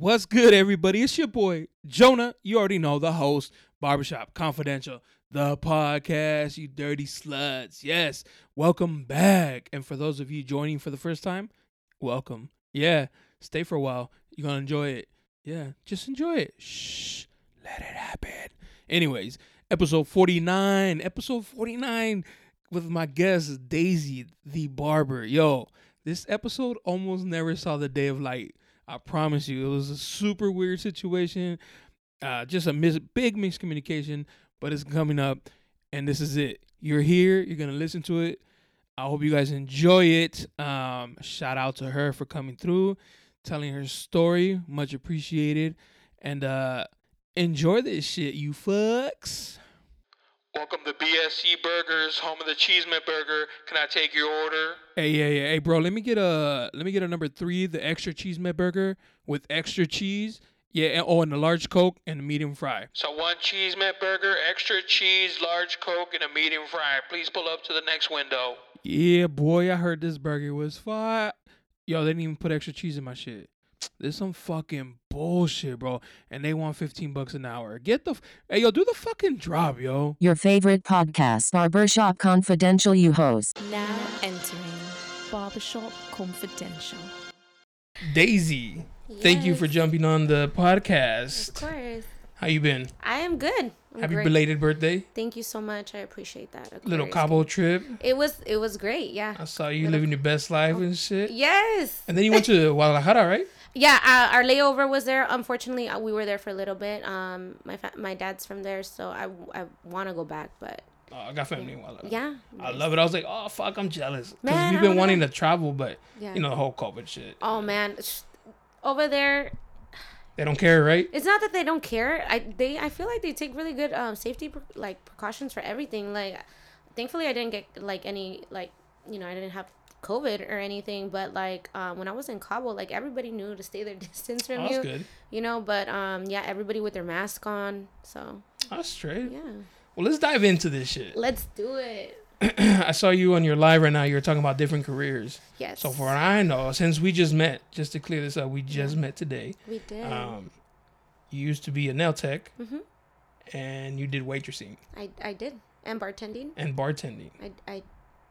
What's good, everybody? It's your boy Jonah. You already know the host, Barbershop Confidential, the podcast. You dirty sluts. Yes, welcome back. And for those of you joining for the first time, welcome. Yeah, stay for a while. You're gonna enjoy it. Yeah, just enjoy it. Shh, let it happen. Anyways, episode 49. Episode 49 with my guest Daisy the Barber. Yo, this episode almost never saw the day of light. I promise you, it was a super weird situation. Uh, just a mis- big miscommunication, but it's coming up, and this is it. You're here. You're gonna listen to it. I hope you guys enjoy it. Um, shout out to her for coming through, telling her story. Much appreciated, and uh, enjoy this shit, you fucks. Welcome to BSC Burgers, home of the Cheeseman Burger. Can I take your order? Hey, yeah, yeah. Hey, bro, let me get a let me get a number three, the extra cheese burger with extra cheese. Yeah, and, oh, and a large Coke and a medium fry. So one cheese burger, extra cheese, large Coke, and a medium fry. Please pull up to the next window. Yeah, boy, I heard this burger was fire. Yo, they didn't even put extra cheese in my shit. This some fucking bullshit, bro. And they want 15 bucks an hour. Get the f- Hey, yo, do the fucking drop, yo. Your favorite podcast, Barbershop Confidential, you host. Now entering Barbershop Confidential. Daisy, thank you for jumping on the podcast. Of course. How you been? I am good. I'm Happy great. belated birthday. Thank you so much. I appreciate that. Of Little course. Cabo trip. It was it was great. Yeah. I saw you Little- living your best life and shit. Yes. And then you went to Guadalajara, right? Yeah. Uh, our layover was there. Unfortunately, uh, we were there for a little bit. Um, my fa- my dad's from there, so I I want to go back, but Oh, I got family in Guadalajara. yeah. I love it. I was like, oh fuck, I'm jealous because we've been wanting to travel, but Yeah. you know the whole COVID shit. Oh man, over there, They don't care, right? it's not that they don't care. I they I feel like they take really good um safety like precautions for everything. Like, thankfully I didn't get like any like you know I didn't have COVID or anything. But like um, when I was in Cabo, like everybody knew to stay their distance from Oh, that's you. good. You know, but um yeah, everybody with their mask on. So That's straight. yeah, Well, let's dive into this shit. let's do it. I saw you on your live right now. You're talking about different careers. Yes. So, for what I know, since we just met, just to clear this up, we just met today. we did. Um, you used to be a nail tech, Mhm. and you did waitressing I I did and bartending. and bartending. I I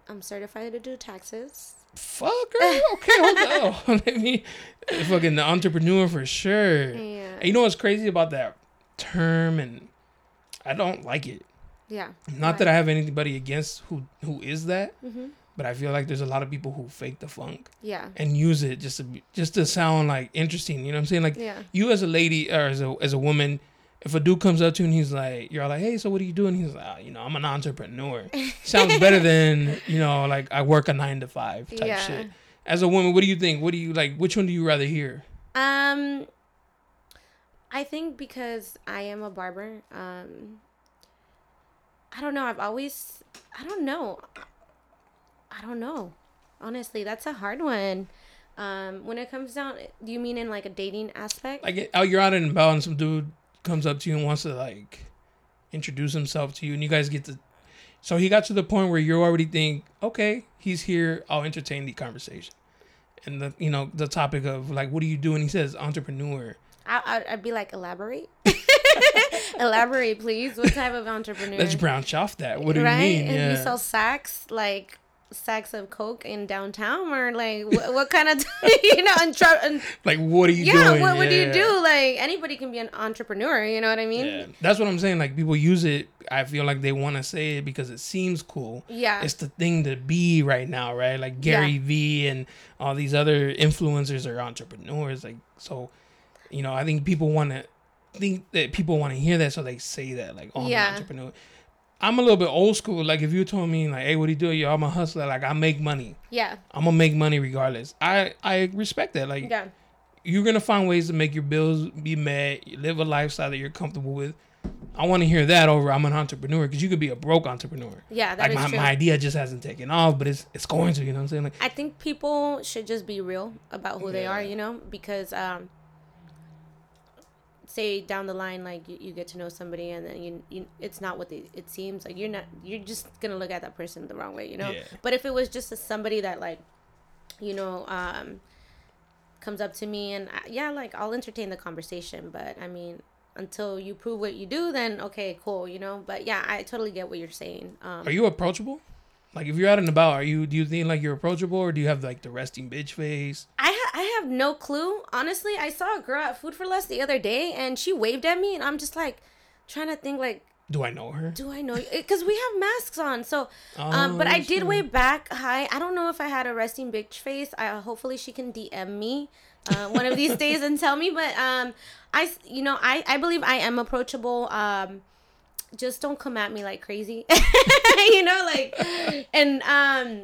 I'm certified to do taxes. Fuck girl. Okay, hold on. Let me fucking the entrepreneur for sure. Yeah. And you know what's crazy about that term, and I don't like it. Yeah. Not that I have anybody against who who is that, mm-hmm. but I feel like there's a lot of people who fake the funk Yeah. and use it just to just to sound like interesting. You know what I'm saying? Like Yeah. you as a lady or as a as a woman, if a dude comes up to you and he's like, you're like, hey, so what are you doing? He's like, oh, you know, I'm an entrepreneur. Sounds better than you know, like I work a nine to five type Yeah. shit. As a woman, what do you think? What do you like? Which one do you rather hear? Um, I think because I am a barber. Um, I don't know. I've always. I don't know. I don't know. Honestly, that's a hard one. Um, when it comes down, do you mean in like a dating aspect? Like, oh, you're out and about, and some dude comes up to you and wants to like introduce himself to you, and you guys get to. So he got to the point where you already think, okay, he's here. I'll entertain the conversation, and the you know the topic of like, what do you do? And he says entrepreneur. I, I'd, I'd be like, elaborate. elaborate, please. What type of entrepreneur? Let's branch off that. What do right? you mean? And yeah. you sell sacks like sacks of coke in downtown, or like what, what kind of you know? Untra- un- like, what are you yeah, doing? what would you do? Like anybody can be an entrepreneur. You know what I mean? Yeah, that's what I'm saying. Like people use it. I feel like they want to say it because it seems cool. Yeah. It's the thing to be right now, right? Like Gary Yeah. Vee and all these other influencers are entrepreneurs. Like so, you know, I think people want to think that people want to hear that, so they say that. Like, oh, I'm Yeah. an entrepreneur. I'm a little bit old school. Like if you told me like, hey, what do you do? Yo, I'm a hustler. Like I make money. Yeah. I'm gonna make money regardless. I I respect that. Like Yeah. you're gonna find ways to make your bills be met, you live a lifestyle that you're comfortable with. I want to hear that over. I'm an entrepreneur because you could be a broke entrepreneur. Yeah, that like is my, true. my idea just hasn't taken off, but it's it's going to. You know what I'm saying? Like I think people should just be real about who they are, you know, because um say down the line like you, you get to know somebody and then you, you it's not what they, it seems like you're not you're just gonna look at that person the wrong way you know Yeah. but if it was just a, somebody that like you know um comes up to me and I, yeah, like I'll entertain the conversation, but I mean, until you prove what you do, then okay, cool, you know. But yeah, I totally get what you're saying. Um, Are you approachable? Like if you're out and about, are you do you think like you're approachable or do you have like the resting bitch face? I ha- I have no clue. Honestly, I saw a girl at Food for Less the other day and she waved at me and I'm just like trying to think like Do I know her? do I know you? Because we have masks on. So, um, but I Oh, did true. wave back. Hi. I don't know if I had a resting bitch face. I hopefully she can DM me uh, one of these days and tell me. But um, I, you know I I believe I am approachable. Um, just don't come at me like crazy. you know, like, and um.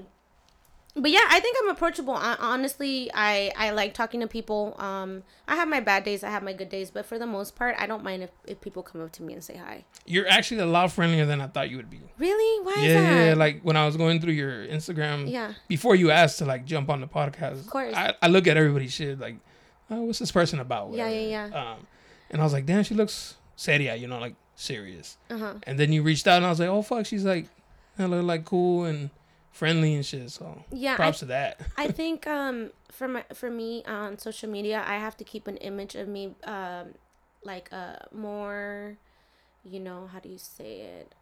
But yeah, I think I'm approachable. I, honestly, I I like talking to people. Um, I have my bad days, I have my good days, but for the most part, I don't mind if, if people come up to me and say hi. You're actually a lot friendlier than I thought you would be. Really? Why is Yeah, that? yeah, like when I was going through your Instagram, Yeah. before you asked to like jump on the podcast, of course. I, I look at everybody's shit like, oh, what's this person about? Yeah, yeah, yeah. Um, and I was like, damn, she looks seria, you know, like serious. Uh huh. And then you reached out, and I was like, oh fuck, she's like, hella like cool and friendly and shit. So Yeah, I, props to that. I think um for my for me on social media, I have to keep an image of me um like uh more, you know, how do you say it?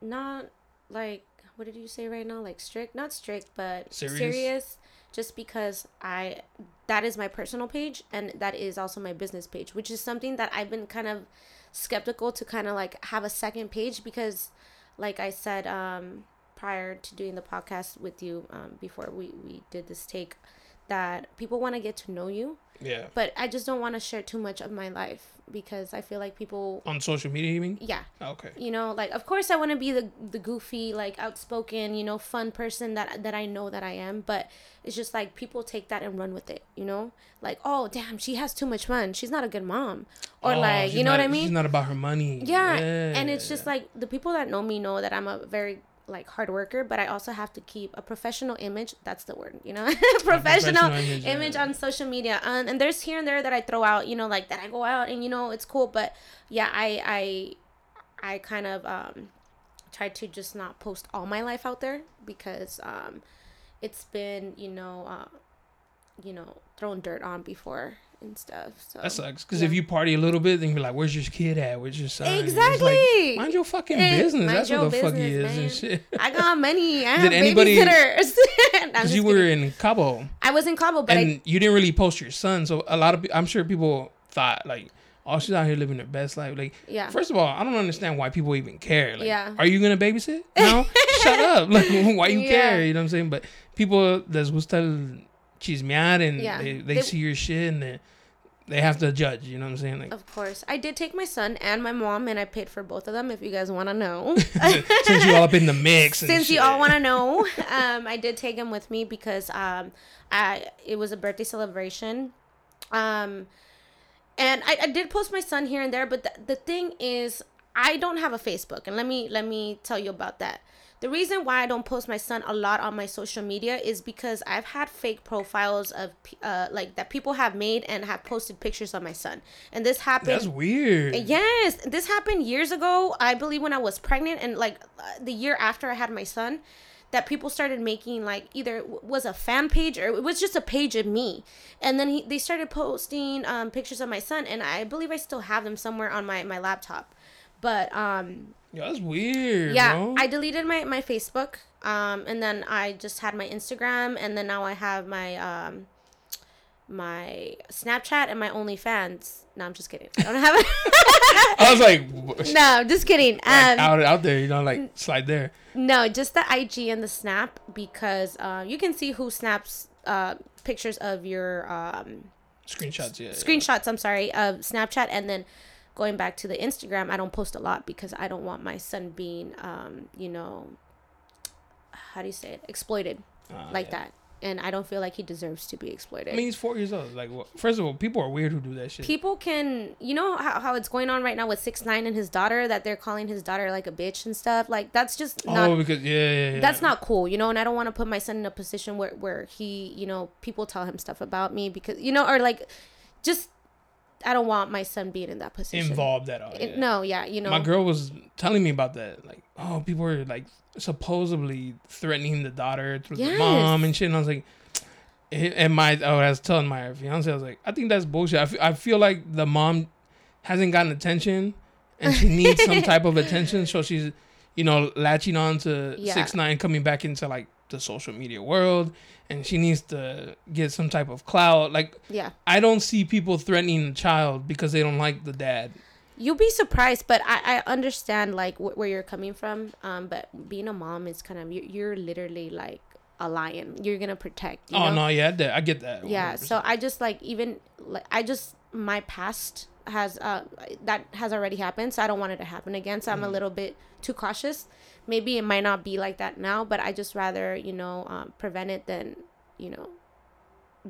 Not like what did you say right now? Like strict, not strict, but Serious? serious. Just because I that is my personal page and that is also my business page, which is something that I've been kind of skeptical to kind of like have a second page because like I said um prior to doing the podcast with you um, before we, we did this take that people want to get to know you Yeah. but i just don't want to share too much of my life because i feel like people On social media, you mean? yeah oh, Okay. you know like of course i want to be the the goofy like outspoken you know fun person that that i know that i am but it's just like people take that and run with it you know like oh damn she has too much fun she's not a good mom or Oh, like you know not- what i mean She's not about her money. yeah, and it's just like the people that know me know that i'm a very like hard worker but i also have to keep a professional image. That's the word you know? Professional, professional image, image, yeah. on social media. Um, and there's here and there that i throw out you know like that i go out and you know it's cool but yeah i i i kind of um try to just not post all my life out there because um it's been you know uh you know thrown dirt on before and stuff so That sucks. Because yeah. if you party a little bit, then you're like, "Where's your kid at? Where's your son?" Exactly. Like, mind your fucking business. That's what the fuck he is business, and man. shit. I got money. I Did have anybody- babysitters. Because you were kidding. in Cabo, I was in Cabo, but and I you didn't really post your son. So a lot of, I'm sure people thought like, "Oh, she's out here living her best life." Like, yeah. first of all, I don't understand why people even care. Like, Yeah. Are you gonna babysit? No. Shut up. Like, why you Yeah. care? You know what I'm saying? But people les gusta el chismear and Yeah. they, they, They- see your shit and they, they have to judge. You know what I'm saying? Like, Of course, I did take my son and my mom, and I paid for both of them. If you guys want to know, since you all up in the mix. And since you all want to know, um, I did take him with me because um, I it was a birthday celebration, um, and I, I did post my son here and there. But the, the thing is, I don't have a Facebook, and let me let me tell you about that. The reason why I don't post my son a lot on my social media is because I've had fake profiles of uh, like that people have made and have posted pictures of my son, and this happened. That's weird. Yes, this happened years ago. I believe when I was pregnant and like uh, the year after I had my son, that people started making like either it was a fan page or it was just a page of me, and then he, they started posting um, pictures of my son, and I believe I still have them somewhere on my my laptop, but um Yeah, that's weird. yeah bro. i deleted my my facebook um and then i just had my instagram and then now i have my um my snapchat and my onlyfans no i'm just kidding i don't have it. I was like, no just kidding like um out out there, you know, like slide there. no just the ig and the snap because uh you can see who snaps uh pictures of your um Screenshots, yeah. yeah. screenshots i'm sorry of snapchat and then going back to the instagram i don't post a lot because i don't want my son being um you know how do you say it exploited Ah, like yeah. that and i don't feel like he deserves to be exploited I mean, he's four years old. Like, wha- first of all, people are weird who do that shit. people can you know how, how it's going on right now with six nine and his daughter that they're calling his daughter like a bitch and stuff like that's just not oh, because yeah, yeah, yeah. that's not cool you know and i don't want to put my son in a position where where he you know people tell him stuff about me because you know or like just i don't want my son being in that position involved at all. Yeah. no yeah you know My girl was telling me about that. Like, oh, people were like supposedly threatening the daughter through the mom and shit. And I was like, and my oh, I was telling my fiance, I was like, I think that's bullshit. I, f- I feel like the mom hasn't gotten attention, and she needs some type of attention, so she's, you know, latching on to Yeah. six nine, coming back into like the social media world, and she needs to get some type of clout. Like Yeah. I don't see people threatening a child because they don't like the dad. You'll be surprised, but I, I understand like wh- where you're coming from. Um, but being a mom is kind of you're, you're literally like a lion. You're gonna protect. You oh know? no, yeah, I get that. Yeah. 100%. So I just like even like I just my past has uh that has already happened, so I don't want it to happen again. So I'm a Mm. little bit too cautious. Maybe it might not be like that now, but I just rather you know um, prevent it than you know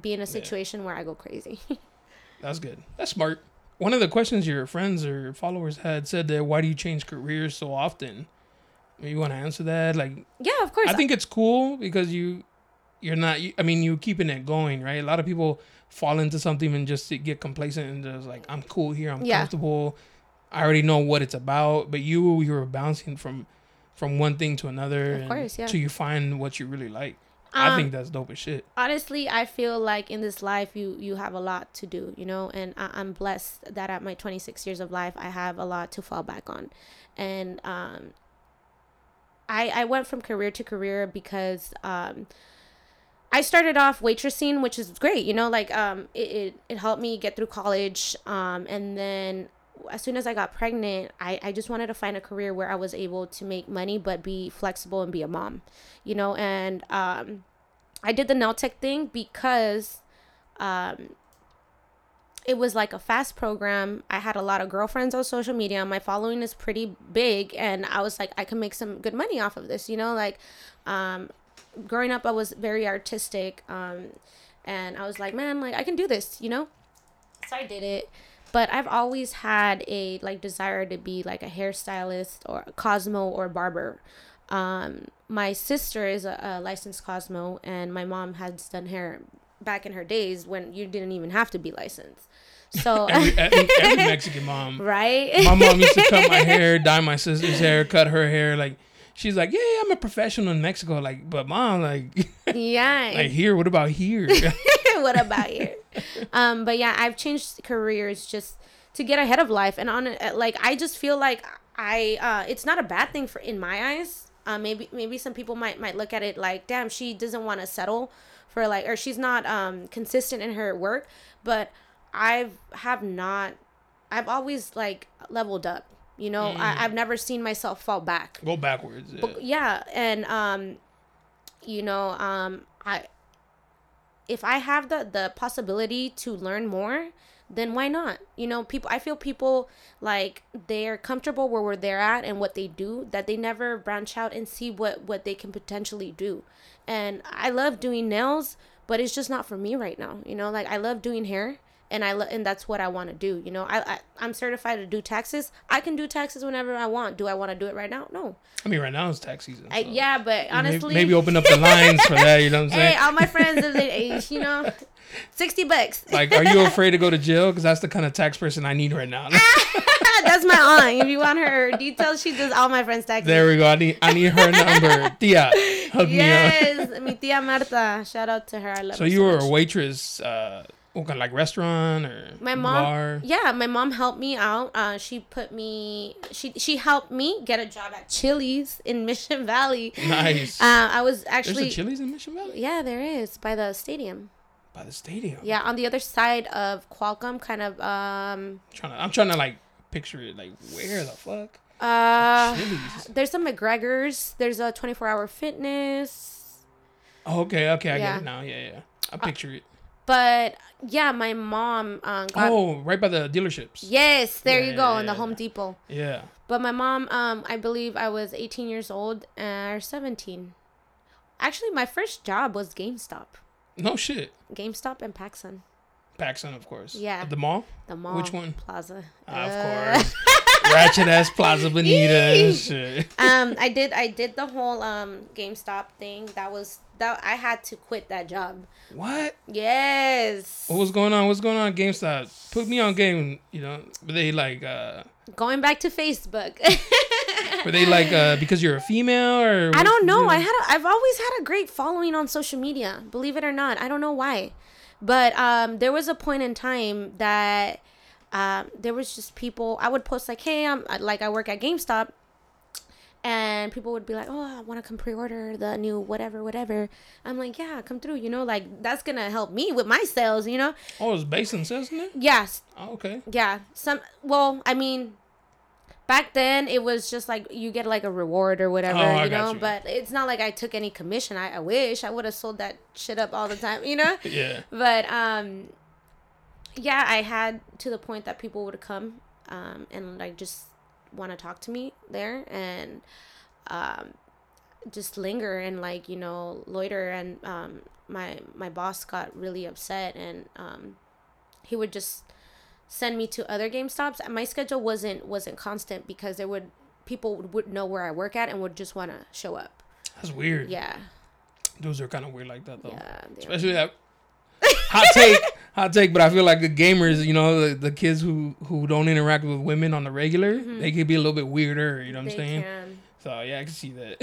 be in a situation where I go crazy. That's good. That's smart. One of the questions your friends or followers had said that why do you change careers so often? Maybe you want to answer that? Like, yeah, of course. I think it's cool because you, you're not. I mean, you keeping it going, right? A lot of people fall into something and just get complacent and just like, I'm cool here. I'm Yeah. comfortable. I already know what it's about. But you, you were bouncing from, from one thing to another. Of course, yeah. Till you find what you really like. I Um, think that's dope as shit. honestly i feel like in this life you you have a lot to do you know and I, i'm blessed that at my 26 years of life i have a lot to fall back on and um i i went from career to career because um I started off waitressing, which is great, you know, like um it, it, it helped me get through college. Um and then as soon as I got pregnant, I, I just wanted to find a career where I was able to make money but be flexible and be a mom. You know, and um I did the nail tech thing because um it was like a fast program. I had a lot of girlfriends on social media. My following is pretty big and I was like I can make some good money off of this, you know, like um growing up I was very artistic um and I was like, man, like I can do this, you know? So I did it. But I've always had a like desire to be like a hairstylist or a Cosmo or barber. Um, my sister is a, a licensed Cosmo, and my mom has done hair back in her days when you didn't even have to be licensed. So Every, every, every Mexican mom. right? my mom used to cut my hair, dye my sister's hair, cut her hair. Like she's like, yeah, I'm a professional in Mexico. Like, but mom, like, yeah. like here, what about here? what about you? Um, but yeah, I've changed careers just to get ahead of life, and on it, like I just feel like I uh, it's not a bad thing for in my eyes. Uh, maybe maybe some people might might look at it like, damn, she doesn't want to settle for like, or she's not um consistent in her work. But I've have not. I've always like leveled up. You know, I, I've never seen myself fall back Go backwards. Yeah. but yeah and um you know um i if i have the the possibility to learn more then why not? You know people i feel people like they're comfortable where, where they're at and what they do that they never branch out and see what what they can potentially do. And i love doing nails but it's just not for me right now you know? Like i love doing hair and I lo- and that's what I want to do. You know, I, I I'm certified to do taxes. I can do taxes whenever I want. Do I want to do it right now? No. I mean, right now it's tax season. I, yeah, but honestly, maybe, open up the lines for that. You know what I'm hey, saying? all my friends of the age, you know, sixty bucks. like, are you afraid to go to jail? Because that's the kind of tax person I need right now. That's my aunt. If you want her details, she does all my friends' taxes. there we go. I need I need her number. Tia, hook me up. yes, mi tia Marta. Shout out to her. I love So her you were much. a waitress, uh, what kind of like restaurant or my mom bar? yeah my mom helped me out uh she put me she she helped me get a job at chili's in mission valley Nice. uh i was There's actually a Chili's in Mission Valley yeah there is by the stadium by the stadium. yeah on the other side of qualcomm kind of um trying to, I'm trying to like picture it. Like where the fuck? uh Chili's. there's some mcgregor's there's a 24 hour fitness Oh, okay, okay, I Yeah. Uh, get it now. Yeah, yeah. I picture it. But yeah my mom um got Oh, right by the dealerships. yes there Yeah, you go yeah, in the yeah, home depot Yeah. But my mom, um, I believe I was 18 years old uh, or 17. Actually, my first job was GameStop. No shit. GameStop and PacSun. PacSun, of course. Yeah. At the mall. The mall. Which one? Plaza. Ah, Uh, of course. Ratchet ass Plaza Bonita and shit. um, I did. I did the whole um GameStop thing. That was that. I had to quit that job. What? Yes. What was going on? What's going on GameStop? Put me on game, you know. But they like uh Going back to Facebook. Were they like uh because you're a female or I don't know. I had a, I've always had a great following on social media. Believe it or not, I don't know why, but um, there was a point in time that um, there was just people. I would post like, "Hey, I'm like I work at GameStop," and people would be like, "Oh, I want to come pre-order the new whatever, whatever." I'm like, "Yeah, come through." You know, like that's gonna help me with my sales. You know, Oh, it's based in Cessna? yes, Oh, okay. yeah. Some well, I mean, back then it was just like you get like a reward or whatever, Oh, you know. you. But it's not like I took any commission. I, I wish I would have sold that shit up all the time, you know. Yeah. but um, yeah, I had to the point that people would come um and like just want to talk to me there and um just linger and like you know loiter. And um my my boss got really upset and um he would just send me to other game stops. My schedule wasn't wasn't constant because there would people would, would know where i work at and would just want to show up. That's weird. yeah. Those are kind of weird like that though. yeah Especially that hot take, hot take. But I feel like the gamers, you know, the, the kids who who don't interact with women on the regular, they could be a little bit weirder. You know what I'm Mm-hmm. saying? can So yeah, I can see that.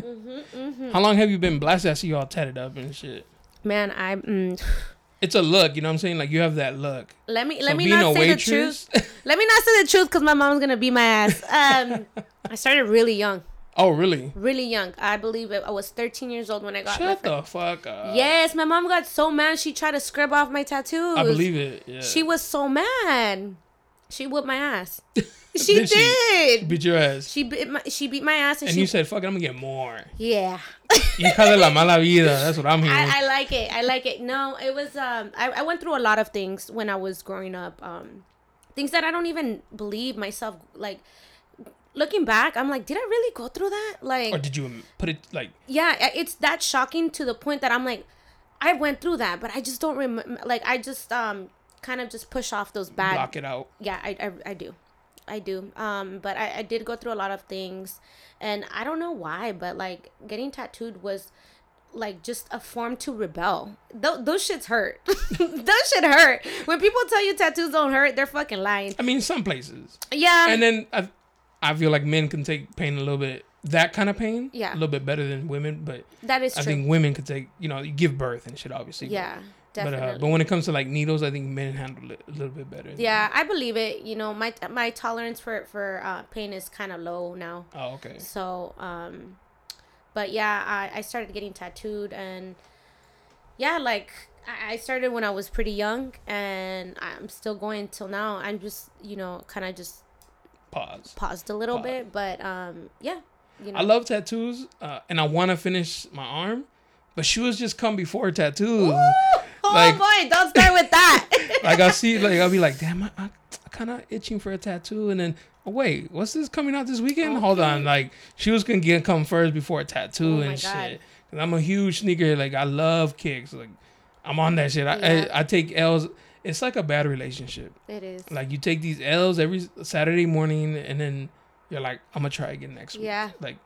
mm-hmm, mm-hmm. How long have you been blasted? I see you all tatted up and shit. man i mm, It's a look, you know what I'm saying? Like you have that look. let me So let me not say the truth let me not say the truth because my mom's gonna beat my ass um i started really young oh, really? really young i believe it, i was 13 years old when i got Shut the fuck up. yes my mom got so mad she tried to scrub off my tattoos I believe it. Yeah. She was so mad. She whipped my ass. She Did did. she? beat your ass. She beat my she beat my ass and, and she you said, "Fuck it, I'm gonna get more." yeah. Hija de la mala vida. That's what I'm hearing. I, I like it. I like it. No, it was um I, I went through a lot of things when I was growing up. Um things that I don't even believe myself like looking back, I'm like, did I really go through that? Like or did you put it like? yeah, it's that shocking to the point that I'm like, I went through that, but I just don't remember. Like I just um kind of just push off those bad block it out. yeah I, I, I do i do um but I, I did go through a lot of things and i don't know why but like getting tattooed was like just a form to rebel Th- those shits hurt those shit hurt when people tell you tattoos don't hurt they're fucking lying I mean, some places. yeah And then I, I feel like men can take pain a little bit, that kind of pain, Yeah. a little bit better than women. But that is I true think women could take, you know, you give birth and shit, obviously. yeah But definitely uh, but when it comes to like needles, I think men handle it a little bit better. yeah i believe it you know my my tolerance for for uh, pain is kind of low now Oh, okay. So, um, but yeah, I, I started getting tattooed and yeah, like I I started when I was pretty young and I'm still going till now. I'm just, you know, kind of just Pause. paused a little bit, but, um, yeah, you know, I love tattoos, uh, and I want to finish my arm, but she was just come before tattoos. oh like- boy, don't start with that. like I see, like I'll be like, damn, I, I, I kind of itching for a tattoo, and then oh wait, what's this coming out this weekend? Hold on, Okay. like shoes can get come first before a tattoo Oh and shit. Cause I'm a huge sneaker, like I love kicks, like I'm on that shit. I, I I take L's. It's like a bad relationship. it is. Like you take these L's every Saturday morning, and then you're like, I'm gonna try again next week. Yeah. Like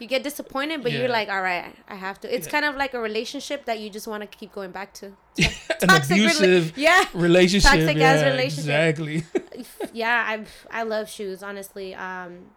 You get disappointed, but Yeah. you're like, all right, I have to. It's Yeah. kind of like a relationship that you just want to keep going back to. an Toxic rela- yeah. relationship. Toxic yeah, ass relationship. Exactly. yeah, I I love shoes. Honestly, um,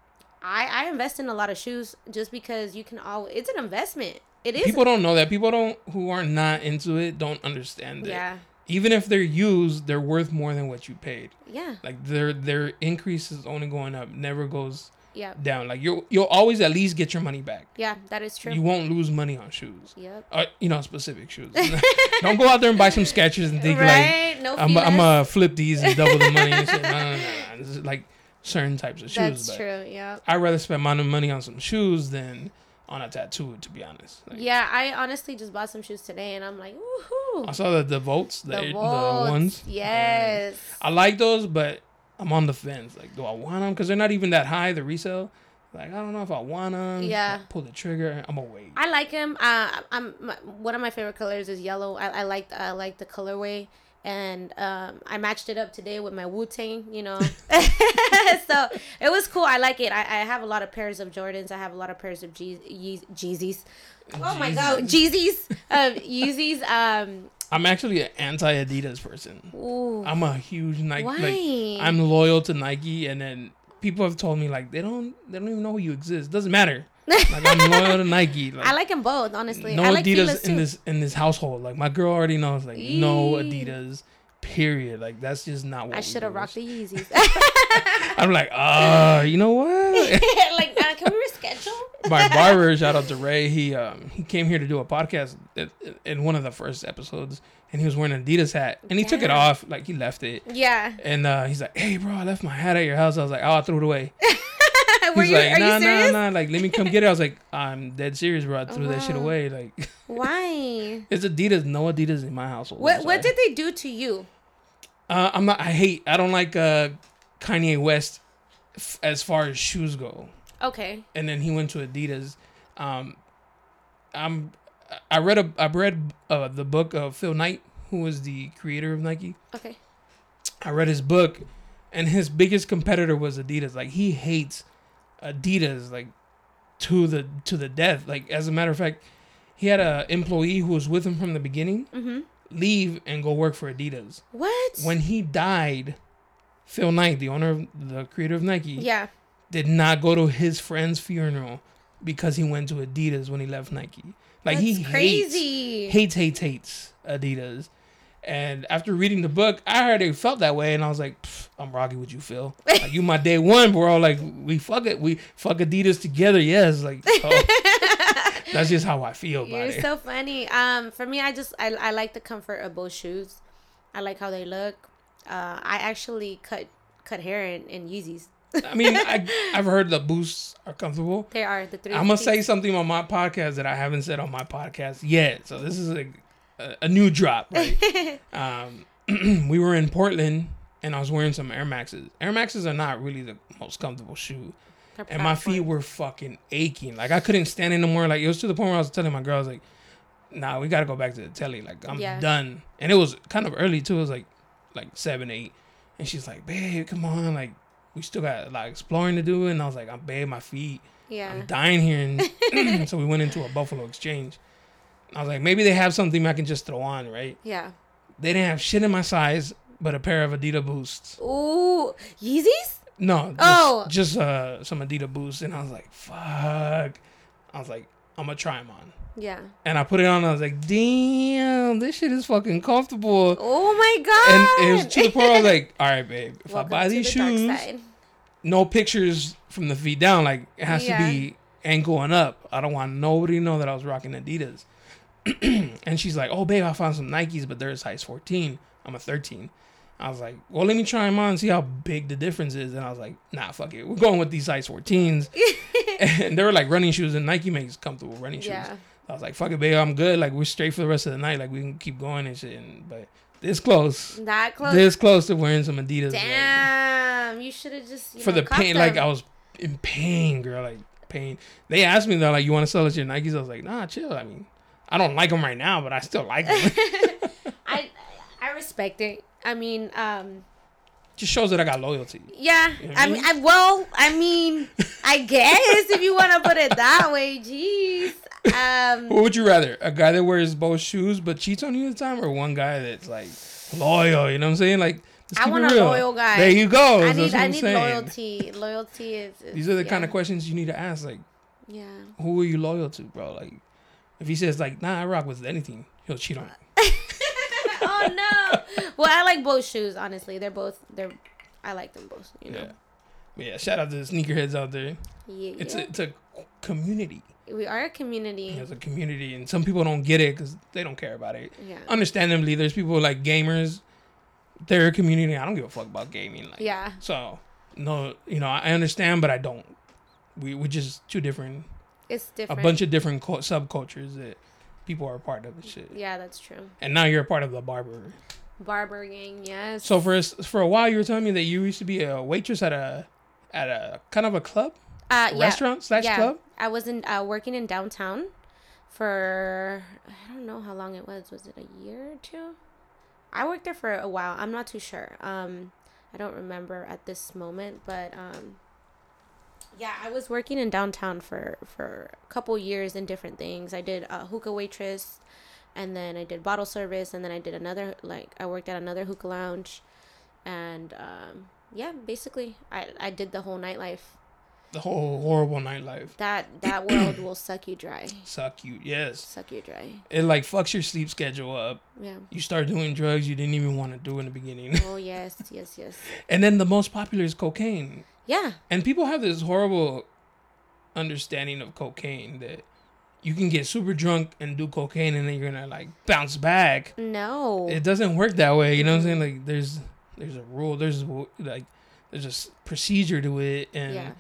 I I invest in a lot of shoes just because you can all. It's an investment. It is. People don't know that. People don't who are not into it don't understand it. yeah, Even if they're used, they're worth more than what you paid. yeah, Like their their increase is only going up, never goes yeah, down. Like you you'll always at least get your money back. yeah. That is true. You won't lose money on shoes. yep. Uh, you know, specific shoes. don't go out there and buy some Skechers and think like no, I'm. I'm gonna flip these and double the money and shit. No, no, no, no. This is like certain types of shoes. That's true. Yeah. I'd rather spend my money on some shoes than on a tattoo, to be honest. Like, Yeah, I honestly just bought some shoes today, and I'm like, woohoo! I saw the the votes, the, The the, Volts, ones. Yes. I like those, but I'm on the fence. Like, do I want them? Because they're not even that high. The resale. Like, I don't know if I want them. Yeah. Pull the trigger. I'm gonna wait. I like them. Uh, I'm my, one of my favorite colors is yellow. I, I like I like the colorway, and um, I matched it up today with my Wu Tang. You know, so it was cool. I like it. I, I have a lot of pairs of Jordans. I have a lot of pairs of Jeez, Yeez- Jeezys. Oh my god, Jeezys, um, Yeezys. Um, I'm actually an anti Adidas person. ooh, I'm a huge Nike. Why? Like, I'm loyal to Nike, and then people have told me like they don't they don't even know you exist. Doesn't matter. Like I'm loyal to Nike. Like, I like them both, honestly. no I like Adidas in too. this in this household. Like my girl already knows. Like no Adidas. Period. Like that's just not what I should have rocked the Yeezys. I'm like, uh, you know what? like, uh, can we reschedule? my barber, shout out to Ray. He um he came here to do a podcast in, in one of the first episodes, and he was wearing an Adidas hat, and he took it off like he left it, Yeah. and uh, he's like, "Hey, bro, I left my hat at your house." I was like, "Oh, I threw it away." Were He's you? like, are "Nah, you serious? nah, nah." Like, let me come get it. I was like, "I'm dead serious, bro. I threw that shit away." Like, Why? it's Adidas. No Adidas in my household. What What did they do to you? Uh, I'm not. I hate. I don't like uh, Kanye West f- as far as shoes go. Okay. and then he went to Adidas. Um, I'm I read a I read uh, the book of Phil Knight, who was the creator of Nike. Okay. I read his book, and his biggest competitor was Adidas. Like he hates Adidas like to the to the death. Like as a matter of fact, he had a employee who was with him from the beginning Mm-hmm. leave and go work for Adidas. What? When he died, Phil Knight, the owner of the creator of Nike, yeah. did not go to his friend's funeral because he went to Adidas when he left Nike. Like That's he crazy. hates, hates, hates, hates Adidas. And after reading the book, I already felt that way, and I was like, "I'm rocking with you, Phil. Like you, my day one, bro. Like we fuck it, we fuck Adidas together. Yes, like so, that's just how I feel about You're it. so funny. Um, for me, I just I, I like the comfort of both shoes. I like how they look. Uh, I actually cut cut hair in, in Yeezys. I mean, I, I've heard the boosts are comfortable. They are the three. I'm gonna say something on my podcast that I haven't said on my podcast yet. So this is a a, a new drop, right? um, we were in Portland and I was wearing some Air Maxes. Air Maxes are not really the most comfortable shoe, and my feet were fucking aching. Like I couldn't stand it no more. Like it was to the point where I was telling my girl, I was like, "Nah, we gotta go back to the telly. Like I'm Yeah. done." And it was kind of early too. It was like like seven, eight, and she's like, "Babe, come on, like." We still got like exploring to do, and I was like, "I'm babe, my feet." Yeah. I'm dying here. And so we went into a Buffalo Exchange. I was like, maybe they have something I can just throw on, right? Yeah. They didn't have shit in my size, but a pair of Adidas Boosts. Ooh, Yeezys? No, just, Oh. just uh, some Adidas Boosts. And I was like, fuck. I was like, I'm to try them on. Yeah. And I put it on, and I was like, damn, this shit is fucking comfortable. Oh my god. And it was to the point I was like, all right, babe, if Welcome I buy these the shoes, no pictures from the feet down. Like it has Yeah. to be ankle and up. I don't want nobody to know that I was rocking Adidas. and she's like, "Oh, babe, I found some Nikes, but they're a size 14. I'm a 13." I was like, "Well, let me try them on and see how big the difference is." And I was like, "Nah, fuck it. We're going with these size 14s." and they were like running shoes, and Nike makes comfortable running shoes. Yeah. I was like, "Fuck it, babe. I'm good. Like we're straight for the rest of the night. Like we can keep going and shit." And, but this close, That close. this close to wearing some Adidas. like, Damn. You should have just for know, the pain. Like. I was in pain, girl. Like pain. They asked me though, like, you want to sell us your Nikes? I was like, nah, chill. I mean, I don't like them right now, but I still like them. I I respect it. I mean, um, Just shows that I got loyalty. yeah. You know I mean? I, well, I mean, I guess if you want to put it that way, jeez. Um, What would you rather? A guy that wears both shoes but cheats on you all the time, or one guy that's like loyal? You know what I'm saying? Like, I want a loyal guy. There you go. I need I need saying. loyalty. Loyalty is, is These are the yeah. kind of questions you need to ask. Like, Yeah. who are you loyal to, bro? Like, if he says like, nah, I rock with anything, he'll cheat on you. oh no. Well, I like both shoes. Honestly, they're both they're. I like them both. You know. Yeah. But yeah, shout out to the sneakerheads out there. Yeah. It's yeah. a, it's a community. we are a community. It's a community, and some people don't get it because they don't care about it. Yeah. Understandably, there's people like gamers. They're a community. I don't give a fuck about gaming. Like, Yeah. So no, you know, I understand, but I don't. We we just two different, It's different. a bunch of different co- subcultures that people are a part of and shit. Yeah, that's true. And now you're a part of the barber. Barber gang, yes. So for for a while, you were telling me that you used to be a waitress at a at a kind of a club, uh, yeah. restaurant slash yeah. club. I was in uh, working in downtown for I don't know how long it was. Was it a year or two? I worked there for a while. I'm not too sure. Um, I don't remember at this moment, but um, yeah, I was working in downtown for for a couple years in different things. I did a hookah waitress, and then I did bottle service, and then I did another like I worked at another hookah lounge, and um, yeah, basically, I I did the whole nightlife. The whole horrible nightlife. That that world will suck you dry. Suck you, yes. Suck you dry. It like fucks your sleep schedule up. Yeah. You start doing drugs you didn't even want to do in the beginning. Oh yes, yes, yes. and then the most popular is cocaine. Yeah. And people have this horrible understanding of cocaine that you can get super drunk and do cocaine and then you're gonna like bounce back. No. It doesn't work that way. You know what I'm saying? Like there's there's a rule. There's like there's a procedure to it, and yeah.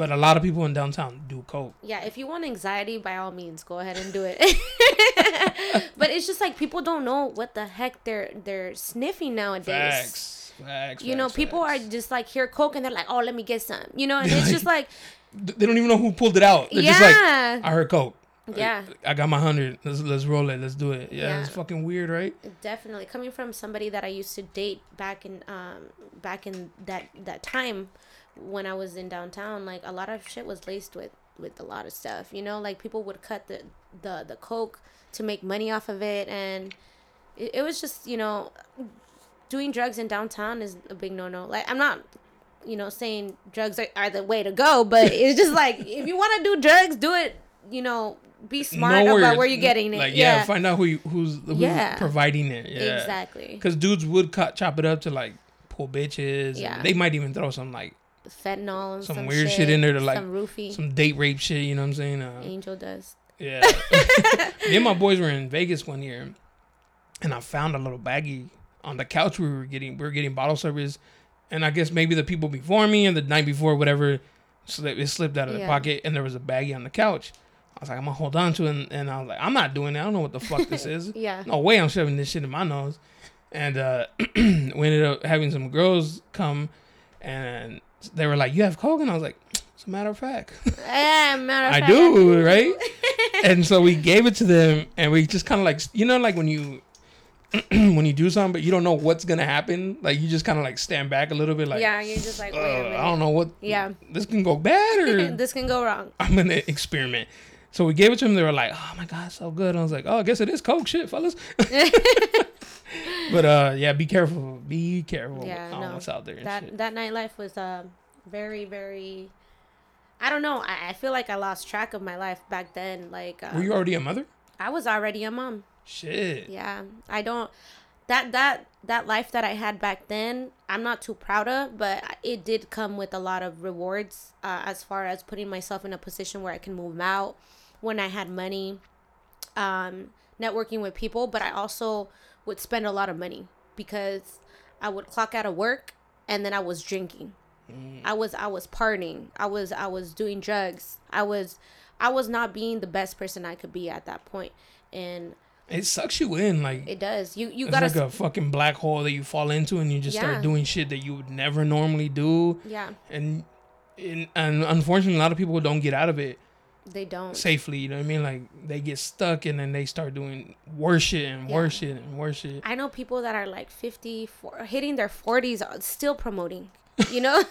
But a lot of people in downtown do coke. Yeah, if you want anxiety, by all means, go ahead and do it. but it's just like people don't know what the heck they're they're sniffing nowadays. Facts, facts. You know, facts, people facts. are just like hear coke and they're like, "Oh, let me get some." You know, and it's just like, They don't even know who pulled it out. They're yeah, just like, I heard coke. yeah, I got my hundred. Let's let's roll it. Let's do it. Yeah, Yeah. it's fucking weird, right? definitely. Coming from somebody that I used to date back in um back in that that time when I was in downtown, like a lot of shit was laced with with a lot of stuff. You know, like people would cut the the the coke to make money off of it, and it, it was just you know doing drugs in downtown is a big no no. Like I'm not. You know, saying drugs are, are the way to go, but it's just like if you want to do drugs, do it. You know, be smart about where you're getting it. Like, yeah, yeah, find out who you, who's who's Yeah. providing it. Yeah, exactly. Because dudes would cut chop it up to like pull bitches. Yeah. they might even throw some like fentanyl and Some some, weird shit in there to, like, some roofie. some date rape shit. You know what I'm saying? Uh, Angel dust. Yeah. Me and my boys were in Vegas one year, and I found a little baggie on the couch we were getting. We were getting bottle service, and I guess maybe the people before me and the night before, whatever, slipped, it slipped out of the Yeah. pocket, and there was a baggie on the couch. I was like, I'm gonna hold on to it, and, and I was like, I'm not doing it. I don't know what the fuck this is. Yeah. No way, I'm shoving this shit in my nose. And uh, we ended up having some girls come, and they were like, "You have coke?" And I was like, "As a matter of fact." Yeah, matter of I fact, do, right? and so we gave it to them, and we just kind of like, you know, like when you when you do something, but you don't know what's gonna happen, like you just kind of like stand back a little bit, like, yeah, you're just like, uh, wait a. I don't know what, Yeah. this can go bad or this can go wrong. I'm gonna experiment. So we gave it to them. They were like, "Oh my god, so good." I was like, "Oh, I guess it is coke, shit, fellas." but uh, yeah, be careful. Be careful. Yeah, no. what's out there. And That shit. that nightlife was uh, very very. I don't know. I, I feel like I lost track of my life back then. Like uh, Were you already a mother? I was already a mom. Shit. Yeah, I don't. That that that life that I had back then, I'm not too proud of, but it did come with a lot of rewards uh, as far as putting myself in a position where I can move out when I had money, um, networking with people. But I also would spend a lot of money because I would clock out of work and then I was drinking. Mm. I was I was partying. I was I was doing drugs. I was I was not being the best person I could be at that point. and It sucks you in, like it does. You you gotta like a fucking black hole that you fall into, and you just Yeah. start doing shit that you would never normally do, yeah. and and, and unfortunately, a lot of people don't get out of it They don't. safely. You know what I mean? Like they get stuck, and then they start doing worse shit and Yeah. worse shit and worse shit. I know people that are like 50, for, hitting their 40s, are uh, still promoting, you know?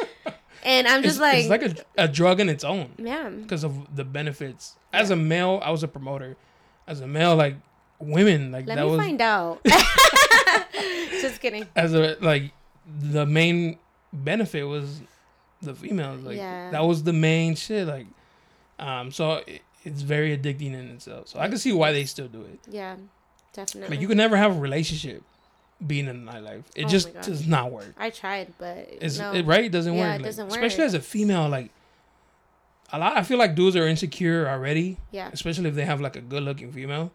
and I'm It's, just like, it's like a, a drug in its own yeah. because of the benefits. As a male, I was a promoter. As a male, like women, like Let that me was find out. just kidding. as a like the main benefit was the females like Yeah. that was the main shit like um so it, it's very addicting in itself so i can see why they still do it Yeah, definitely. like you can never have a relationship being in the nightlife it Oh just does not work I tried, but it's no. it, right it doesn't Yeah, work it like, doesn't work. especially as a female like a lot i feel like dudes are insecure already Yeah. especially if they have like a good looking female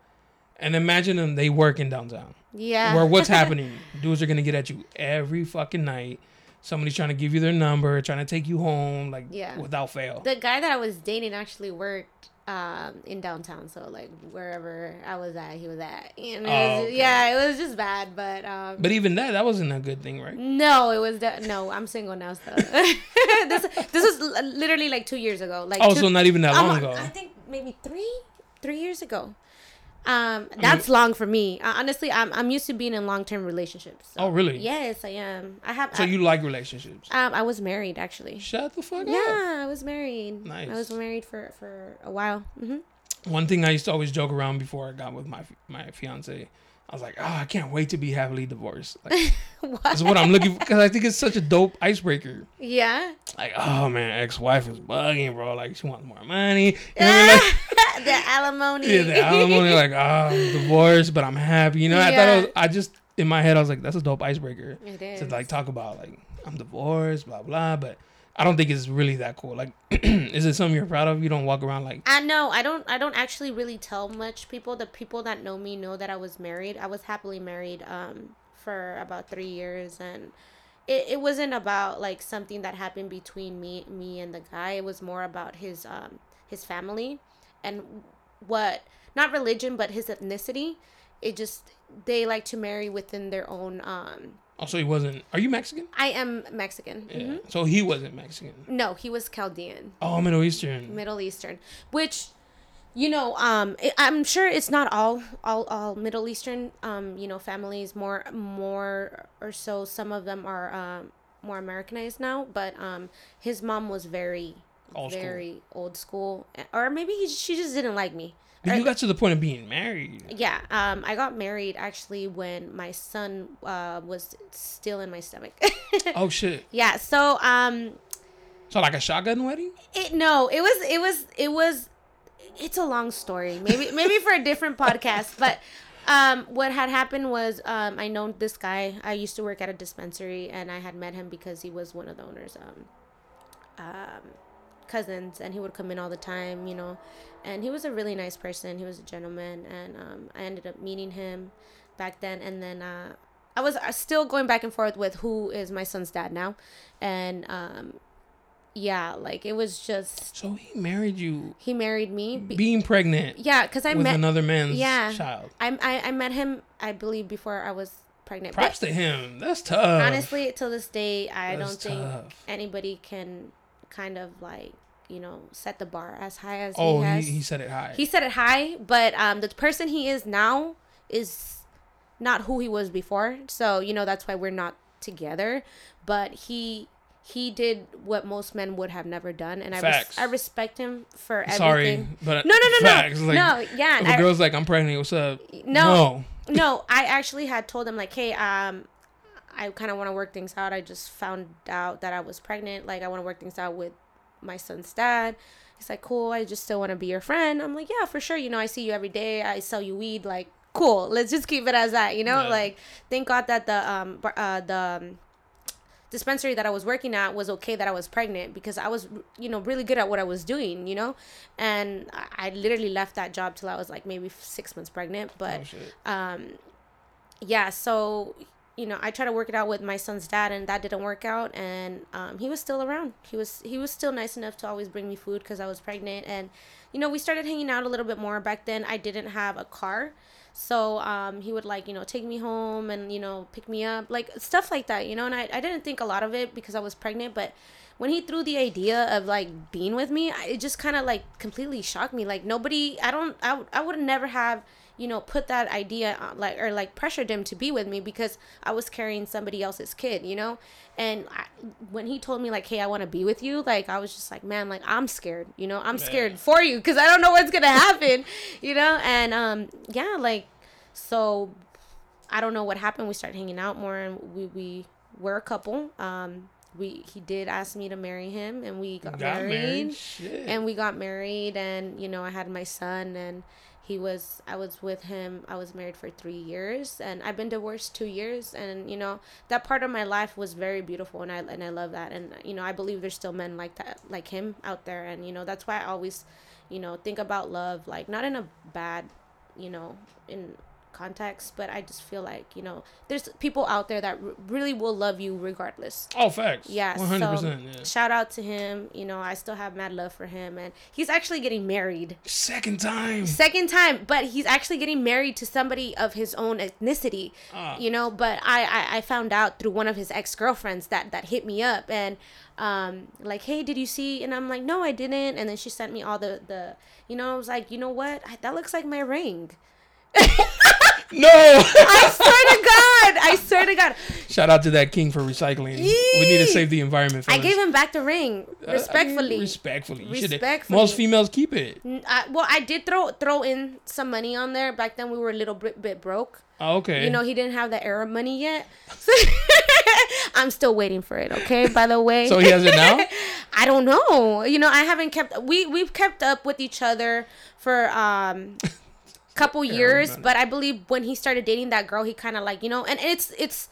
and imagine them they work in downtown Yeah. where what's happening? Dudes are gonna get at you every fucking night. Somebody's trying to give you their number, trying to take you home, like Yeah. without fail. the guy that I was dating actually worked um, in downtown, so like wherever I was at, he was at. And it Oh, was, okay. Yeah, it was just bad, but um, but even that, that wasn't a good thing, right? No, it was de- no. I'm single now, so this this was literally like two years ago. Like Oh, two, so not even that um, long ago. I think maybe three three years ago. Um, that's long for me. Uh, honestly, I'm I'm used to being in long term relationships. so- Oh, really? Yes, I am. I have. So I, you like relationships? um, I was married actually. Shut the fuck up. Yeah, I was married. Nice. I was married for for a while. hmm One thing I used to always joke around before I got with my my fiance, I was like, oh, I can't wait to be happily divorced. Like, that's what I'm looking for because I think it's such a dope icebreaker. Yeah. Like, oh man, ex-wife is bugging, bro. Like, she wants more money. You know what I mean? Like, the alimony. yeah, the alimony. Like, oh, I'm divorced, but I'm happy. You know, I thought was. I just in my head, I was like, that's a dope icebreaker It is. to like talk about like I'm divorced, blah blah. But I don't think it's really that cool. Like, is it something you're proud of? You don't walk around like, I know. I don't. I don't actually really tell much people. The people that know me know that I was married. I was happily married um, for about three years, and it, it wasn't about like something that happened between me me and the guy. It was more about his um, his family and what not religion but his ethnicity. It just they like to marry within their own. Um, also he wasn't. Are you Mexican? I am Mexican. Yeah. Mhm. So he wasn't Mexican. No, he was Chaldean. Oh, Middle Eastern. Middle Eastern, which you know, um, I'm sure it's not all all all Middle Eastern, um, you know, families. More more or so. Some of them are um, more Americanized now, but um, his mom was very Old school. very old school, or maybe he, she just didn't like me. But Or- you got to the point of being married. yeah, um, I got married actually when my son uh, was still in my stomach. Oh shit. yeah, so um, So like a shotgun wedding? It no, it was it was it was it's a long story. Maybe maybe for a different podcast, but um what had happened was um I know this guy. I used to work at a dispensary and I had met him because he was one of the owners um um cousins and he would come in all the time, you know. And he was a really nice person. He was a gentleman and um I ended up meeting him back then and then uh I was uh, still going back and forth with who is my son's dad now. And um yeah, like it was just So he married you he married me. Be- being pregnant yeah, because I met another man's yeah. child. I, I I met him I believe before I was pregnant. But Props to him. That's tough. honestly, till this day, I That's don't think tough. anybody can kind of like you know set the bar as high as Oh, he he, he said it high. he set it high, but um, the person he is now is not who he was before. So you know that's why we're not together. But he he did what most men would have never done, and I res- I respect him for everything. Sorry, but No, no, no, facts. no, Like, no. Yeah, I- girl's like, I'm pregnant, what's up? No. no, I actually had told him like, hey, um, I kind of want to work things out. I just found out that I was pregnant. Like, I want to work things out with my son's dad. He's like, cool. I just still want to be your friend. I'm like, yeah, for sure. You know, I see you every day. I sell you weed. Like, cool. Let's just keep it as that. You know, Yeah. like, thank God that the um uh the um, dispensary that I was working at was okay that I was pregnant because I was, you know, really good at what I was doing, you know, and I, I literally left that job till I was like maybe six months pregnant. But Oh, um, yeah, so you know, I tried to work it out with my son's dad, and that didn't work out. And um, he was still around. He was he was still nice enough to always bring me food because I was pregnant, and you know, we started hanging out a little bit more. Back then, I didn't have a car. So um, he would like you know take me home and you know pick me up like stuff like that you know and I, I didn't think a lot of it because I was pregnant but when he threw the idea of like being with me I- it just kind of like completely shocked me like nobody I don't I, I would never have you know put that idea on, like or like pressured him to be with me because I was carrying somebody else's kid you know and I, when he told me like hey I want to be with you like I was just like man like I'm scared you know I'm scared for you because I don't know what's gonna happen you know and um yeah like so I don't know what happened. We started hanging out more, and we we were a couple. Um, we he did ask me to marry him, and we got, Got married, married. And we got married, and you know I had my son, and he was I was with him. I was married for three years, and I've been divorced two years, and you know that part of my life was very beautiful, and I and I love that, and you know I believe there's still men like that, like him out there, and you know that's why I always, you know, think about love like not in a bad, you know, in context but i just feel like you know there's people out there that r- really will love you regardless oh, facts. yeah One hundred so. Yeah. shout out to him you know i still have mad love for him and he's actually getting married Second time. second time but he's actually getting married to somebody of his own ethnicity Ah. you know but I, I i found out through one of his ex-girlfriends that that hit me up and um like hey did you see and i'm like no i didn't and then she sent me all the the you know i was like you know what I, that looks like my ring No. I swear to God. I swear to God. Shout out to that king for recycling. We need to save the environment. I gave him back the ring Uh, I mean, respectfully. respectfully. You Respectfully. Most females keep it. I, well, I did throw throw in some money on there. Back then, we were a little bit, bit broke. Oh, okay. You know, he didn't have the Arab money yet. So I'm still waiting for it. Okay, by the way. So he has it now? I don't know. You know, I haven't kept. We we've kept up with each other for um couple years, but I believe when he started dating that girl, he kind of like you know, and it's it's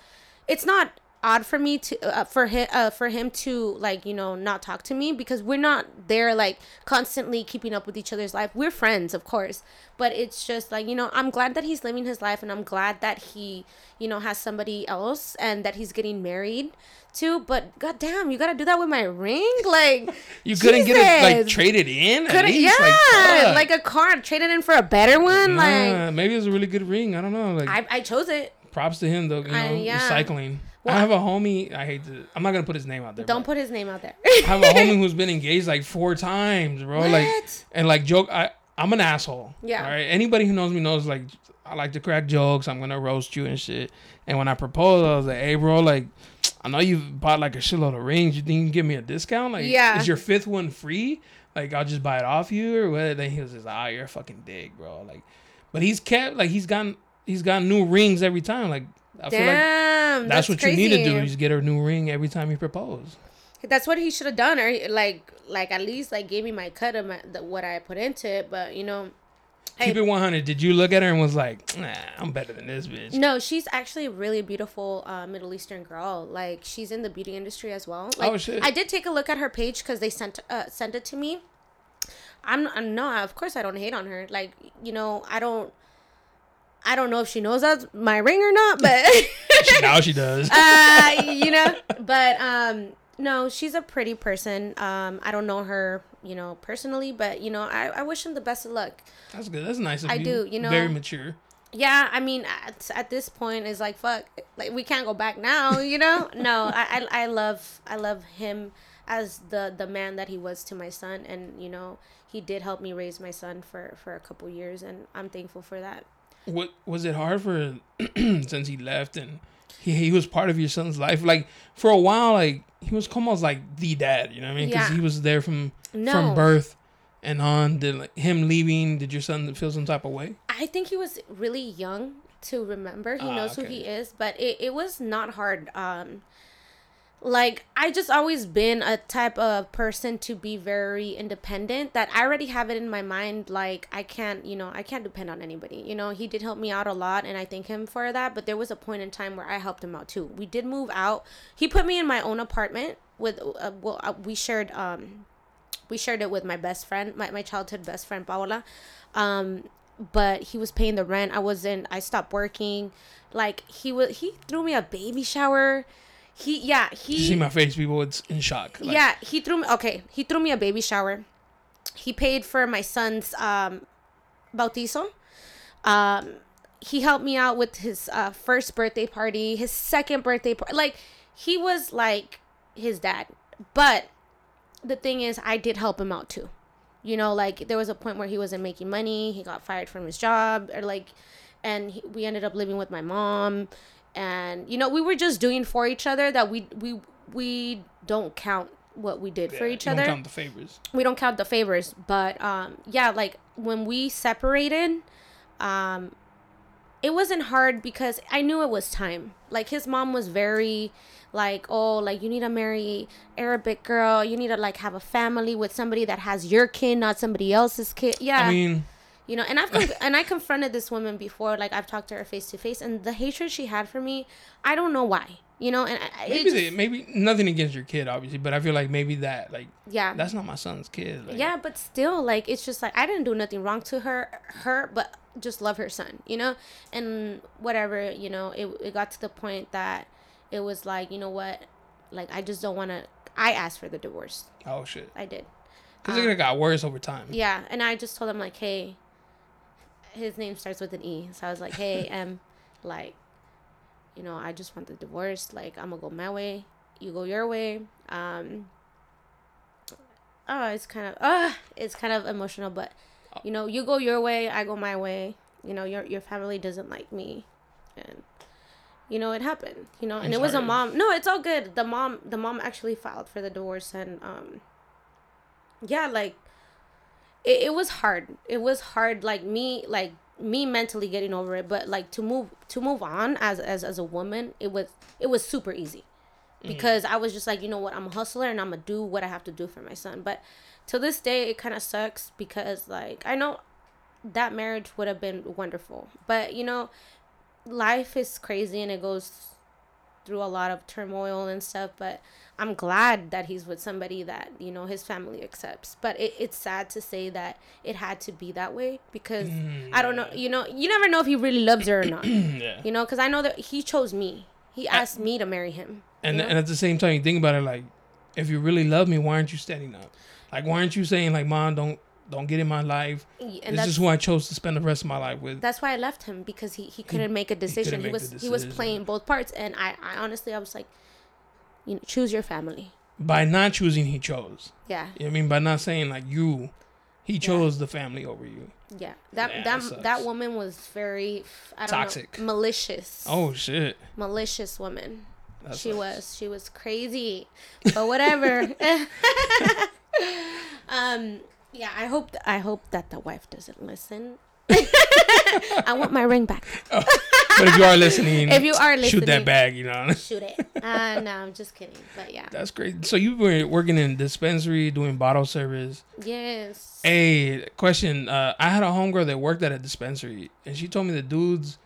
it's not odd for me to uh, for him uh, for him to like you know not talk to me because we're not there like constantly keeping up with each other's life we're friends of course but it's just like you know i'm glad that he's living his life and i'm glad that he you know has somebody else and that he's getting married to but goddamn you gotta do that with my ring like you couldn't get it like traded in. At Couldn't- least? yeah fuck. like, a car traded in for a better one like maybe it was a really good ring. I don't know. Like I, I chose it props to him though. You know, I- yeah. recycling. Well, I have a homie. I hate to. I'm not gonna put his name out there. don't put his name out there I have a homie who's been engaged like four times, bro. Like What? and like joke. I I'm an asshole. Yeah. All right. Anybody who knows me knows like I like to crack jokes. I'm gonna roast you and shit. And when I proposed, I was like, hey, bro, like. I know you bought like a shitload of rings. You think you can give me a discount? Like, Yeah. is your fifth one free? Like, I'll just buy it off you or what? Then he was just, ah, you're a fucking dick, bro. Like, but he's kept like he's gotten he's gotten new rings every time. Like, I feel like Damn, that's, what you need to do. crazy. You just get a new ring every time you propose. That's what he should have done, or he- like, like at least like gave me my cut of my, the, what I put into it. But you know, Keep Hey. it 100. Did you look at her and was like, nah, I'm better than this bitch? no, she's actually a really beautiful uh, Middle Eastern girl. Like she's in the beauty industry as well. Like, Oh, shit. I did take a look at her page because they sent uh, sent it to me. I'm, I'm no, of course I don't hate on her. Like you know, I don't. I don't know if she knows that's my ring or not, but now she does. uh, you know, but um, no, she's a pretty person. Um, I don't know her, you know, personally, but you know, I, I wish him the best of luck. That's good. That's nice of I you. do, you know. Very mature. Yeah, I mean, at, at this point, it's like fuck, like we can't go back now, you know. no, I, I I love I love him as the the man that he was to my son, and you know, he did help me raise my son for for a couple years, and I'm thankful for that. What was it hard for since he left and he, he was part of your son's life? Like for a while, like he was almost like the dad. You know what I mean? Because Yeah. he was there from No. from birth and on. Did like, him leaving? Did your son feel some type of way? I think he was really young to remember. He Ah, knows who he is, but it, it was not hard. Um, like I just always been a type of person to be very independent. That I already have it in my mind. Like I can't, you know, I can't depend on anybody. You know, he did help me out a lot, and I thank him for that. But there was a point in time where I helped him out too. We did move out. He put me in my own apartment with. Uh, well, uh, we shared. Um, we shared it with my best friend, my, my childhood best friend Paola. Um, but he was paying the rent. I wasn't. I stopped working. Like he was. He threw me a baby shower. He yeah. he. you see my face? People, it's in shock. Like, yeah. He threw me. Okay. He threw me a baby shower. He paid for my son's um, bautizo. Um, he helped me out with his uh, first birthday party, his second birthday party. Like he was like his dad, but the thing is, I did help him out too. You know, like there was a point where he wasn't making money. He got fired from his job, or like, and he, we ended up living with my mom, and you know, we were just doing for each other that we we we don't count what we did for Yeah, each you don't other. count the favors. we don't count the favors but um yeah like when we separated um it wasn't hard because i knew it was time. Like his mom was very like oh like you need to marry arabic girl. You need to like have a family with somebody that has your kid not somebody else's kid. Yeah. I mean, you know and i've and i confronted this woman before like i've talked to her face to face and the hatred she had for me i don't know why you know and I, maybe just, they, maybe nothing against your kid, obviously, but I feel like maybe that like yeah that's not my son's kid. Like, yeah but still like it's just like i didn't do nothing wrong to her her but just love her son you know and whatever you know it, it got to the point that it was like you know what like i just don't want to i asked for the divorce Oh shit. i did Because it um, got worse over time. yeah and i just told him like hey his name starts with an e so i was like hey um like you know i just want the divorce like i'm gonna go my way you go your way um oh it's kind of uh it's kind of emotional but you know you go your way i go my way you know, your your family doesn't like me, and you know it happened. You know, and I'm it was a mom. No, it's all good. The mom the mom actually filed for the divorce, and um, yeah, like it, it was hard. It was hard. Like me, like me mentally getting over it, but like to move to move on as as as a woman, it was it was super easy mm. because I was just like, you know what, I'm a hustler and I'm gonna do what I have to do for my son. But to this day, it kind of sucks because like I know that marriage would have been wonderful, but you know, life is crazy and it goes through a lot of turmoil and stuff. But I'm glad that he's with somebody that you know his family accepts. But it, it's sad to say that it had to be that way because I don't know. Mm. You know, you never know if he really loves her or not. yeah. You know, because I know that he chose me. He asked me to marry him. And and at the same time, you think about it like, if you really love me, why aren't you standing up? Like, why aren't you saying like, Mom, don't don't get in my life. Y- this is who I chose to spend the rest of my life with. that's why I left him because he, he couldn't make a decision. He, make was the he was playing both parts, and I, I honestly I was like, you know, choose your family. By not choosing, he chose. Yeah, You know I mean, by not saying like you, he chose the family over you. yeah. That Yeah, that that that woman was very I don't Toxic. know, malicious. Oh shit. malicious woman. That she sucks. was she was crazy, but whatever. um, yeah. I hope th- I hope that the wife doesn't listen. I want my ring back. But if you are listening, If you are listening, shoot that bag. You know. Shoot it. Uh, no, I'm just kidding. But yeah. That's great. So you were working in dispensary, doing bottle service. Yes. Hey, question. Uh, I had a homegirl that worked at a dispensary, and she told me the dudes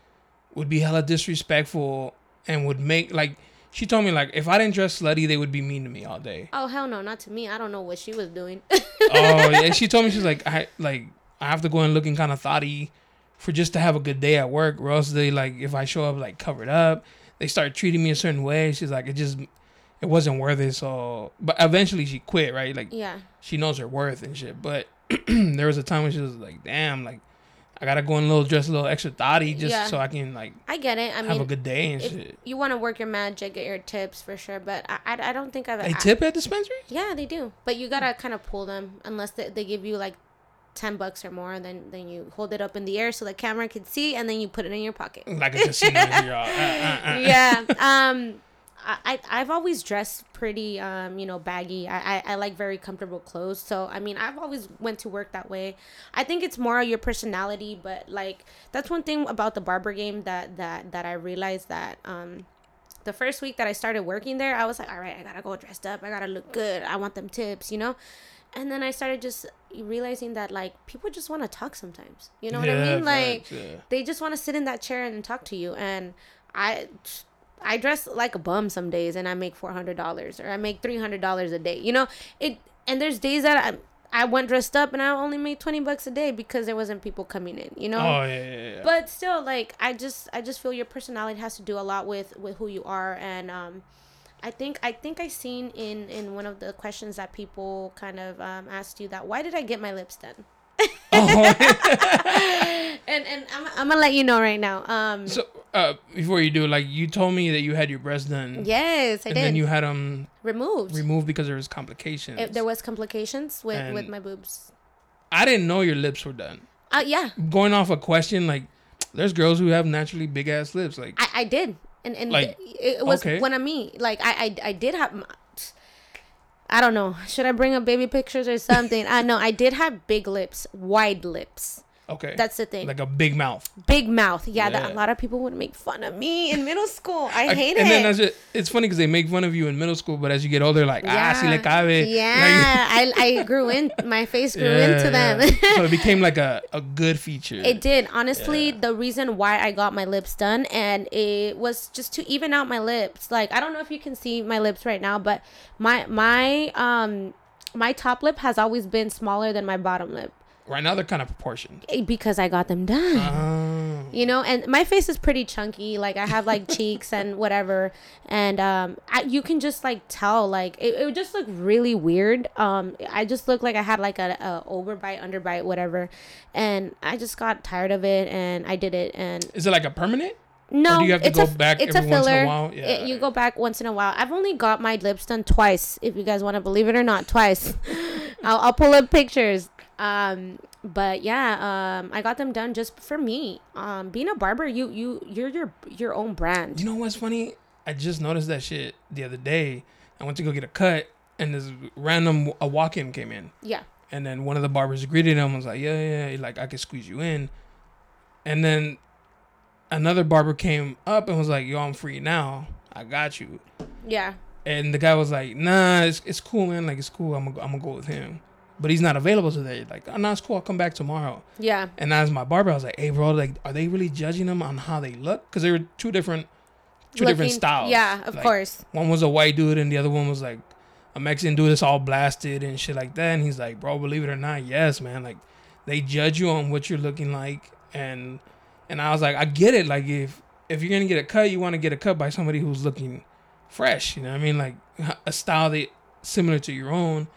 would be hella disrespectful and would make like. She told me like if I didn't dress slutty, they would be mean to me all day. Oh hell no, not to me. I don't know what she was doing. oh, yeah. She told me she's like I like I have to go in looking kind of thoughty for just to have a good day at work, or else they like if I show up like covered up, they start treating me a certain way. She's like it just it wasn't worth it. So, but eventually she quit, right? Like yeah. she knows her worth and shit. But there was a time when she was like, "Damn, like I gotta go in a little dress a little extra thotty just Yeah. so I can like I get it. I have mean, have a good day and shit." you want to work your magic, get your tips for sure. But I, I, I don't think I've. They I- tip at dispensaries? Yeah, they do. But you gotta kind of pull them unless they, they give you like ten bucks or more. Then then you hold it up in the air so the camera can see, and then you put it in your pocket. Like a casino. all, uh, uh, uh. yeah. Um, I I- I've always dressed pretty um you know baggy. I, I I like very comfortable clothes. So I mean I've always went to work that way. I think it's more your personality, but like that's one thing about the barber game that that that I realized that um the first week that I started working there, I was like, all right, I gotta go dressed up. I gotta look good. I want them tips, you know? And then I started just realizing that, like, people just wanna talk sometimes. You know what I mean? Like, facts, yeah. they just wanna sit in that chair and talk to you. And I. I dress like a bum some days and I make four hundred dollars or I make three hundred dollars a day. You know, it and there's days that I I went dressed up and I only made twenty bucks a day because there wasn't people coming in. You know, Oh yeah, yeah, yeah. but still like i just i just feel your personality has to do a lot with with who you are and um i think i think i seen in in one of the questions that people kind of um asked you that why did i get my lips done oh, and and i'm, I'm gonna let you know right now um so uh, before you do, like you told me that you had your breasts done, yes i and did then you had them removed removed because there was complications. if there was complications with with my boobs I didn't know your lips were done. uh yeah Going off a question, like there's girls who have naturally big ass lips. Like i i did and and Like, it, it was okay. one of me like I, I i did have I don't know. Should I bring up baby pictures or something? I know I did have big lips, wide lips. Okay, That's the thing. like a big mouth. big mouth. Yeah, that a lot of people would make fun of me in middle school. I I- hate and it. then as it, it's funny because they make fun of you in middle school, but as you get older, like ah, si le cabe. Yeah, I, I grew in. My face grew into them. so it became like a, a good feature. It did. Honestly, Yeah. the reason why I got my lips done and it was just to even out my lips. Like I don't know if you can see my lips right now, but my my um my top lip has always been smaller than my bottom lip Right now they're kind of proportioned. eh, because I got them done. Oh. you know and my face is pretty chunky like i have like cheeks and whatever and um I, you can just like tell like it, it would just look really weird um i just looked like i had like a, a overbite underbite whatever and i just got tired of it and i did it and Is it like a permanent? no do you have to it's go a, back it's every a once in a filler while? It- Yeah. you go back once in a while i've only got my lips done twice if you guys want to believe it or not twice I'll, I'll pull up pictures um but yeah, um, I got them done just for me. Um, being a barber, you you you're your your own brand. You know what's funny? I just noticed that shit the other day. I went to go get a cut, and this random a walk-in came in, Yeah. and then one of the barbers greeted him. And was like, "Yeah, yeah, yeah, like I could squeeze you in," and then another barber came up and was like, "Yo, I'm free now. I got you." Yeah. And the guy was like, "Nah, it's, it's cool, man. Like it's cool. I'm gonna I'm gonna go with him." But he's not available today. Like, oh, no, it's cool. I'll come back tomorrow. Yeah. And as my barber, I was like, "Hey, bro, like, are they really judging them on how they look? Because they were two different, two different styles. Yeah, of Like, course. One was a white dude, and the other one was like a Mexican dude that's all blasted and shit like that. And he's like, "Bro, believe it or not, yes, man. Like, they judge you on what you're looking like." And and I was like, I get it. Like, if if you're gonna get a cut, you want to get a cut by somebody who's looking fresh. You know what I mean? Like a style that similar to your own.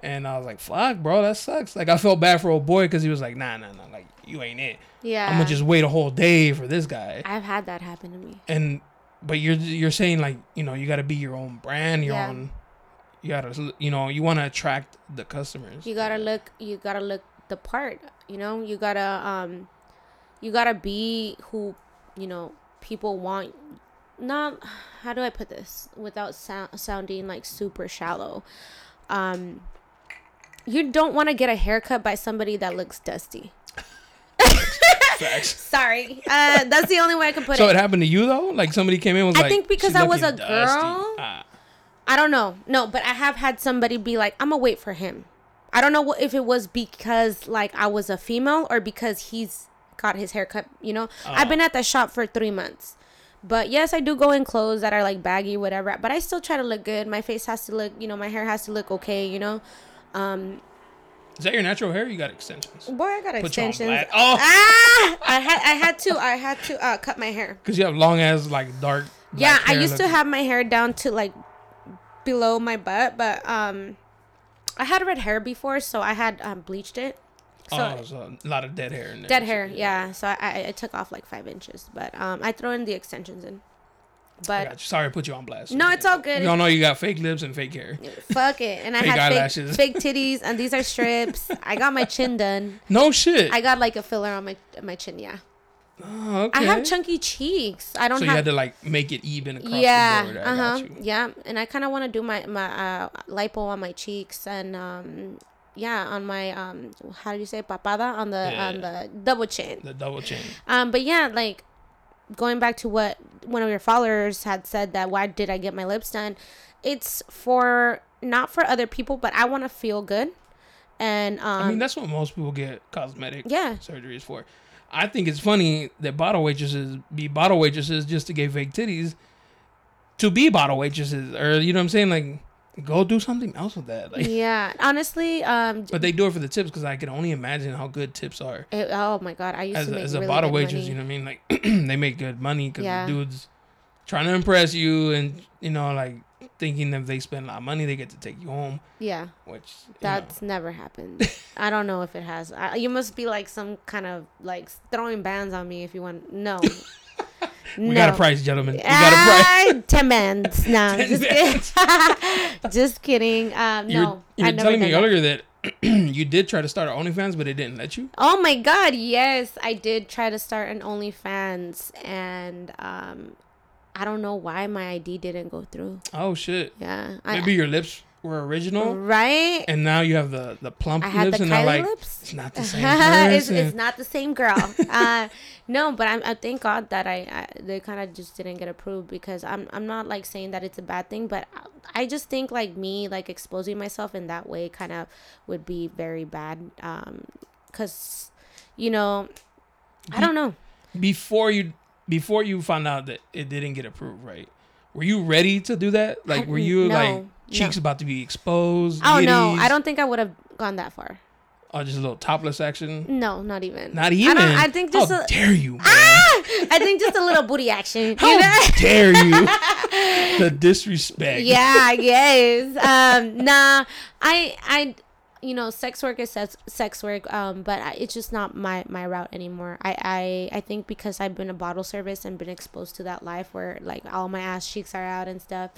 And I was like, fuck, bro, that sucks. Like, I felt bad for old boy because he was like, nah, nah, nah, like, you ain't it. Yeah. I'm gonna just wait a whole day for this guy. I've had that happen to me. And, but you're you're saying like, you know, you got to be your own brand, your Yeah. own. You gotta, you know, you want to attract the customers. You gotta look. You gotta look the part. You know. You gotta um, you gotta be who you know people want. Not how do I put this without sound, sounding like super shallow. Um, you don't want to get a haircut by somebody that looks dusty. Sorry, uh, that's the only way I can put So it. So it happened to you though? Like somebody came in and was I like, think because I was looking a girl." Ah. I don't know. No, but I have had somebody be like, "I'm gonna wait for him." I don't know what, if it was because like I was a female or because he's got his haircut. You know, I've been at the shop for three months, but yes, I do go in clothes that are like baggy, whatever. But I still try to look good. My face has to look, you know, my hair has to look okay. You know, um, Is that your natural hair? Or you got extensions? boy, I got Put you on extensions. black. Oh, Ah, I had I had to I had to uh, cut my hair. because you have long ass like dark. Yeah, I used to have my hair down to like below my butt, but um, I had red hair before, so I had um, bleached it. So oh, so a lot of dead hair in there. dead hair, yeah. So I, I, I took off like five inches, but um, I throw in the extensions in. I But you. Sorry, I put you on blast. no, it's all good. We all know you got fake lips and fake hair. Fuck it, and I Fake had eyelashes. fake, fake titties, and these are strips. I got my chin done. No shit. I got like a filler on my my chin. Yeah, oh, okay. I have chunky cheeks. I don't So you had to like make it even across yeah, the board. I uh huh, yeah, and I kind of want to do my my uh, lipo on my cheeks and um yeah on my um how do you say papada on the Yeah. on the double chin. The double chin. Um, but yeah, like going back to what one of your followers had said that why did I get my lips done? It's for not for other people, but I want to feel good, and um I mean, that's what most people get cosmetic yeah, surgeries for. I think it's funny that bottle waitresses be bottle waitresses just to get fake titties to be bottle waitresses, or you know what I'm saying? Like, go do something else with that. Like, yeah. Honestly, um, but they do it for the tips because I can only imagine how good tips are. it- oh my god, I used As, to a- make as a really bottle good waitress, money. you know what I mean? Like, they make good money because Yeah. the dudes trying to impress you and you know like thinking if they spend a lot of money, they get to take you home, Yeah. which you know. That's never happened. I don't know if it has. I, you must be like some kind of like throwing bands on me if you want. No. We got a price, gentlemen. We got a price. Ten bands. No, Ten just kidding. just kidding. Um, You were, no, you were telling me that. earlier that you did try to start OnlyFans, but it didn't let you. Oh my god, yes, I did try to start an OnlyFans, and um, I don't know why my ID didn't go through. Oh shit! Yeah, I, Maybe your lips were original, right. and now you have the the plump I lips, the and they're Kylie like, lips. it's not the same it's, it's not the same girl. uh, no, but I'm, I thank God that I, I they kind of just didn't get approved because I'm I'm not like saying that it's a bad thing, but I just think like me like exposing myself in that way kind of would be very bad. Um, cause you know, I don't know. before you before you found out that it didn't get approved, right? Were you ready to do that? Like, were you no, like cheeks no. about to be exposed? Oh no, I don't think I would have gone that far. Or just a little topless action? No, not even. Not even. I, I think just How a, dare you, man? I think just a little booty action. How you know? dare you? the disrespect. yeah, I guess. Um, nah, I, I, you know, sex work is sex, sex work. Um, but I, it's just not my my route anymore. I, I, I think because I've been a bottle service and been exposed to that life where like all my ass cheeks are out and stuff.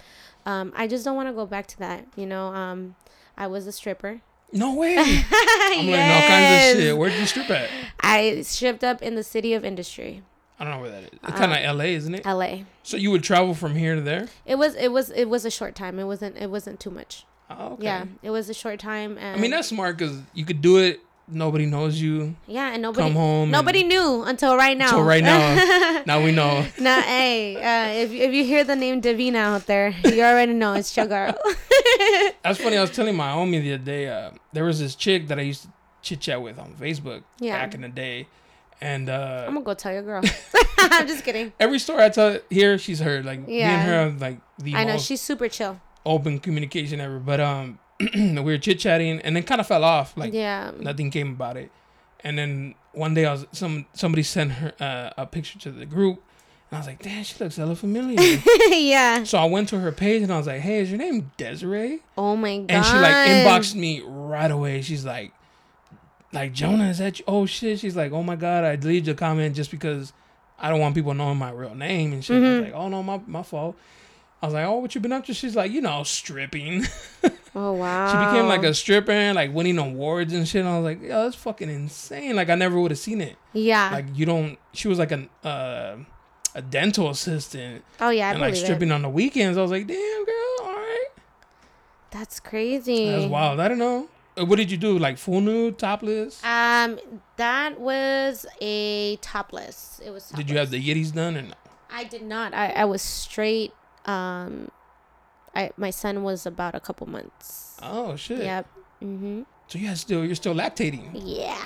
Um, I just don't want to go back to that. You know, um, I was a stripper No way. I'm learning all kinds of shit. Where did you strip at? I stripped up in the city of industry, I don't know where that is. It's kind of L.A., isn't it? LA. So you would travel from here to there? It was it was it was a short time. It wasn't it wasn't too much. Oh, okay. Yeah, it was a short time. And I mean, that's smart because you could do it. Nobody knows you. yeah, and nobody Come home. nobody knew until right now. Until right now. now we know. Nah, hey, uh, if if you hear the name Davina out there, you already know it's your girl. That's funny. I was telling my homie the other day. Uh, there was this chick that I used to chit chat with on Facebook Yeah. back in the day, and uh, I'm gonna go tell your girl. I'm just kidding. every story I tell here, she's heard. Like me Yeah. and her like the I know she's super chill. Open communication ever. But um, we were chit chatting, and then kind of fell off. Like yeah. nothing came about it. And then one day I was some somebody sent her uh, a picture to the group, and I was like, "Damn, she looks hella familiar." yeah. so I went to her page and I was like, "Hey, is your name Desiree?" Oh my god. And she like inboxed me right away. She's like, "Like Jonah, is that you? Oh shit!" She's like, "Oh my god, I deleted your comment just because I don't want people knowing my real name and shit." Mm-hmm. was like, "Oh no, my my fault." I was like, "Oh, what you been up to?" She's like, "You know, stripping." Oh wow. She became like a stripper and like winning awards and shit. And I was like, yo, that's fucking insane. Like I never would have seen it. Yeah. Like you don't. She was like an uh, a dental assistant oh yeah, I and like stripping it. on the weekends. I was like, damn girl, all right. That's crazy. That's wild. I don't know. Uh, What did you do? Like full nude, topless? Um, that was a topless. It was. Topless. Did you have the yitties done or no? I did not. I I was straight. Um, I my son was about a couple months. Oh shit. Yep. Mhm. So you had still you're still lactating. Yeah.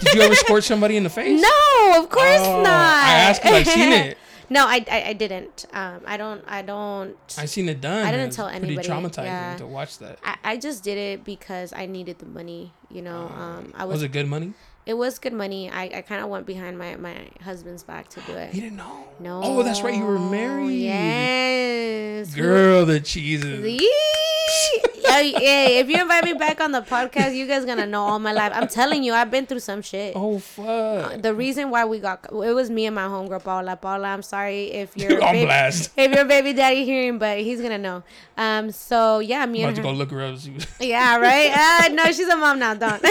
Did you ever squirt somebody in the face? No, of course Oh, not. I asked 'cause I've seen it. no, I, I I didn't. Um, I don't. I don't. I seen it done. I didn't tell Pretty traumatizing yeah. to watch that. I, I just did it because I needed the money. You know. Um, I was. Was it good money? It was good money. I, I kind of went behind my, my husband's back to do it. You didn't know. No. Oh, that's right. You were married. Yes. Girl, the cheeses. Yee. Hey, hey, if you invite me back on the podcast, you guys gonna know all my life. I'm telling you, I've been through some shit. Oh fuck. The reason why we got it was me and my homegirl Paula. Paula, I'm sorry if you're On baby, blast. if your baby daddy hearing, but he's gonna know. Um, so yeah, me I'm and about to her. go look her up. Yeah, right. Uh, no, she's a mom now. Don't.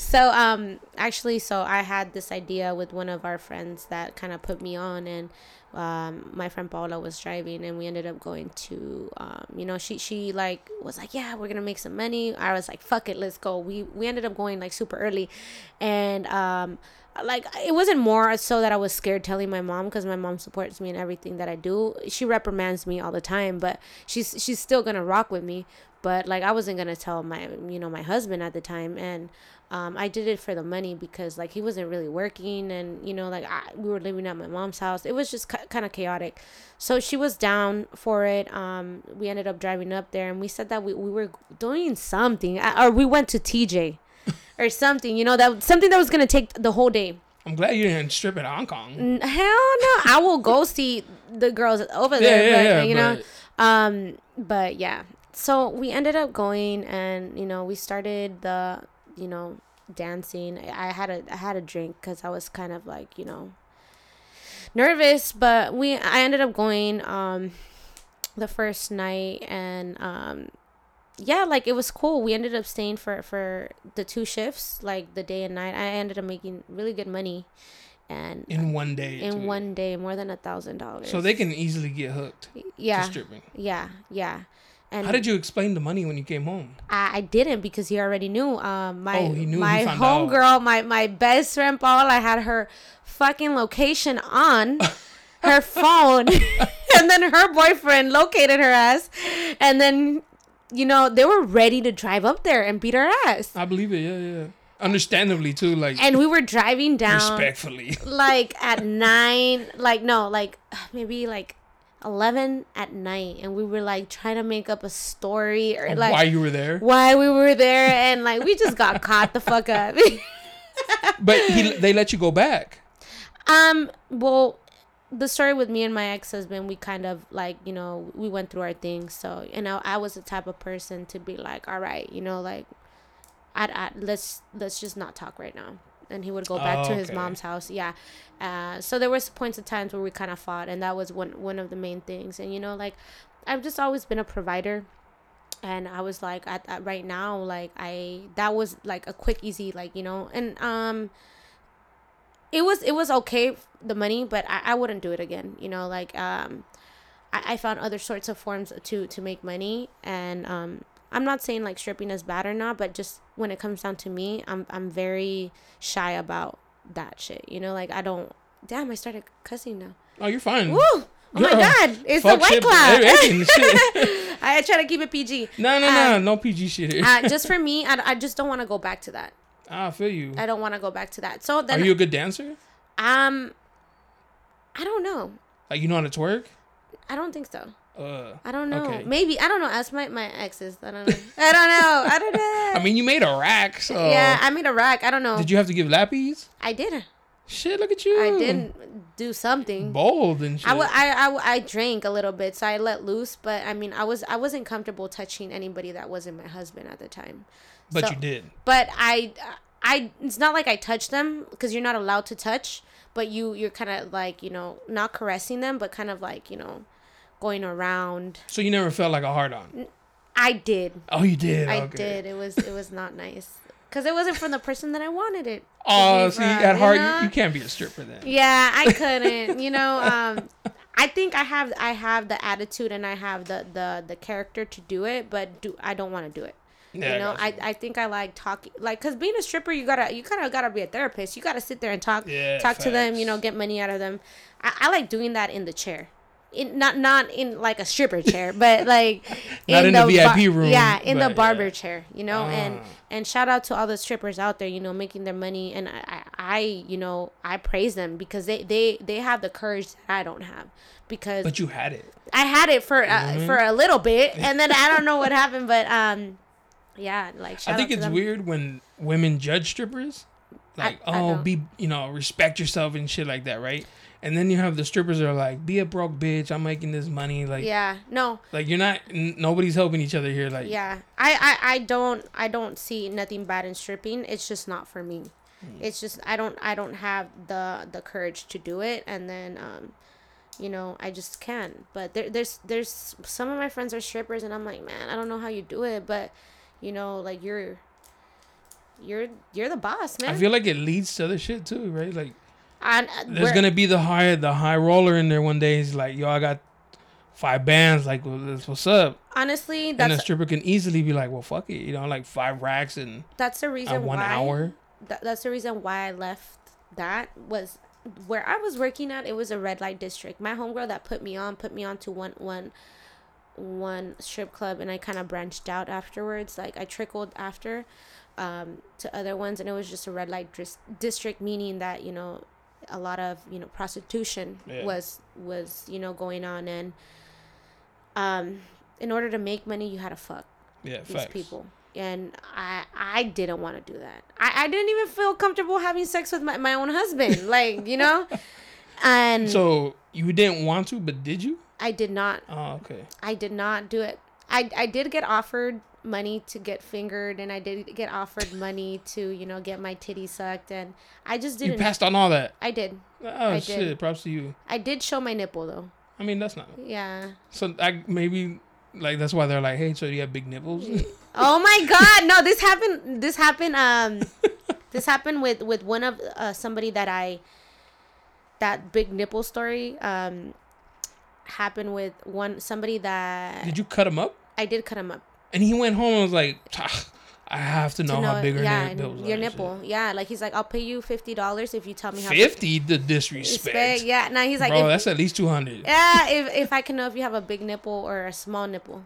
so um, actually, so I had this idea with one of our friends that kind of put me on, and um, my friend Paula was driving, and we ended up going to, um, you know, she she like was like, yeah, we're gonna make some money. I was like, fuck it, let's go. We we ended up going like super early, and um. Like it wasn't more so that I was scared telling my mom because my mom supports me in everything that I do. She reprimands me all the time, but she's she's still gonna rock with me but like I wasn't gonna tell my you know my husband at the time, and um, I did it for the money because like he wasn't really working, and you know like I, we were living at my mom's house. It was just ki- kind of chaotic, so she was down for it. Um, we ended up driving up there, and we said that we, we were doing something, or we went to TJ. or something, you know, that something that was gonna take the whole day. I'm glad you didn't strip at Hong Kong. Hell no, I will go see the girls over Yeah, there, yeah, but, yeah, you know, but- um, but yeah. So we ended up going, and you know, we started the, you know, dancing. I had a I had a drink because I was kind of like, you know, nervous. But we I ended up going um, the first night, and um, yeah, like it was cool. We ended up staying for for the two shifts, like the day and night. I ended up making really good money, and in one day. in too. one day more than a thousand dollars. So they can easily get hooked yeah stripping. yeah yeah. And How did you explain the money when you came home? I, I didn't because he already knew. Um, my Oh, he knew, he my homegirl, my my best friend Paul. I had her fucking location on her phone, and then her boyfriend located her ass, and then you know they were ready to drive up there and beat her ass. I believe it. Yeah, yeah. Understandably too. Like And we were driving down respectfully. like at nine, like no, like maybe like. 11 at night and we were like trying to make up a story or like why you were there? why we were there and like we just got caught the fuck up. But he, they let you go back. um well the story with me and my ex-husband we kind of like you know we went through our things so you know I was the type of person to be like all right you know like I, I let's let's just not talk right now and he would go back Oh, to his okay. mom's house. Yeah. Uh, so there was points of times where we kind of fought and that was one one of the main things. And you know like i've just always been a provider. And I was like at, at right now like I that was like a quick easy like you know and um it was it was okay the money but I, I wouldn't do it again you know like um I, I found other sorts of forms to to make money. And um I'm not saying like stripping is bad or not but just when it comes down to me I'm I'm very shy about that shit you know like I don't damn I started cussing now Oh, you're fine. woo oh my Girl, god it's the white cloud. I try to keep it PG No, no, no, Um, no PG shit here. uh, just for me I, I just don't want to go back to that Ah, I feel you. I don't want to go back to that so Are you a good dancer? um I don't know Like you know how to twerk? I don't think so Uh, I don't know. Okay. Maybe I don't know. Ask my my exes. I don't know. I don't know. I don't know. I mean, you made a rack, so yeah, I made a rack. I don't know. did you have to give lappies? I did. Shit, look at you. I didn't do something. Bold and shit. I, w- I, I, w- I drank a little bit, so I let loose. But I mean, I was I wasn't comfortable touching anybody that wasn't my husband at the time. but so- you did. But I, I it's not like I touched them because you're not allowed to touch. But you you're kind of like you know not caressing them, but kind of like you know going around. So you never felt like a hard on. I did. Oh, you did. I okay. did. It was it was not nice because it wasn't from the person that I wanted it. Oh, see, from, at you heart, know? you, you can't be a stripper then. Yeah, I couldn't. you know, um, I think I have I have the attitude and I have the the the character to do it, but do I don't want to do it. Yeah, you know, got I, I think I like talking like because being a stripper, you gotta you kind of gotta be a therapist. You gotta sit there and talk Yeah, talk to them. You know, get money out of them. I, I like doing that in the chair. In, not not in like a stripper chair, but like Not in the bar- VIP room, Yeah, in the barber yeah. chair, you know, and Ah. and shout out to all the strippers out there, you know, making their money, and I, I, I you know, I praise them because they they they have the courage that I don't have because But you had it. I had it for uh, Mm-hmm. for a little bit, and then I don't know what happened, but um, yeah, like shout I think it's them. weird when women judge strippers. Like, I oh, don't. be you know, respect yourself and shit like that, right? And then you have the strippers that are like, be a broke bitch. I'm making this money. Like, Yeah, no, like you're not. N- nobody's helping each other here. Like, yeah, I, I I don't I don't see nothing bad in stripping. It's just not for me. Hmm. It's just I don't I don't have the the courage to do it, and then um, you know I just can't. But there there's there's some of my friends are strippers, and I'm like, man, I don't know how you do it, but you know, like you're you're you're the boss, man. I feel like it leads to other shit too, right? Like, And, uh, there's gonna be the high the high roller in there one day. He's like, yo, I got five bands. Like, what's up. honestly and a stripper can easily be like, well, fuck it, you know, like five racks and that's the reason one why hour. That, that's the reason why I left that was where I was working at it was a red light district. My homegirl that put me on put me on to one one one strip club and I kind of branched out afterwards. Like I trickled after um, to other ones and it was just a red light dis- district meaning that, you know, a lot of, you know, prostitution Yeah. was was, you know, going on and um in order to make money you had to fuck Yeah, these facts. people and i i didn't want to do that I, I didn't even feel comfortable having sex with my, my own husband like you know and So you didn't want to, but did you? i did not Oh, okay. i did not do it i i did get offered money to get fingered and i did get offered money to you know get my titty sucked and i just didn't You passed on all that. i did Oh I shit! did. Props to you. i did show my nipple though I mean, that's not. yeah So I maybe like that's why they're like, hey, so do you have big nipples? Oh my god, no, this happened this happened um this happened with with one of uh somebody that I that big nipple story um happened with one somebody that did you cut him up? I did cut him up. And he went home and was like, "Ah, I have to know, to how big her yeah, nipples are. your nipple. Yeah, like he's like I'll pay you $50 if you tell me shit." how big- Fifty, the disrespect. Respect. Yeah, now he's like Bro, if, that's at least two hundred. yeah, if if I can know if you have a big nipple or a small nipple.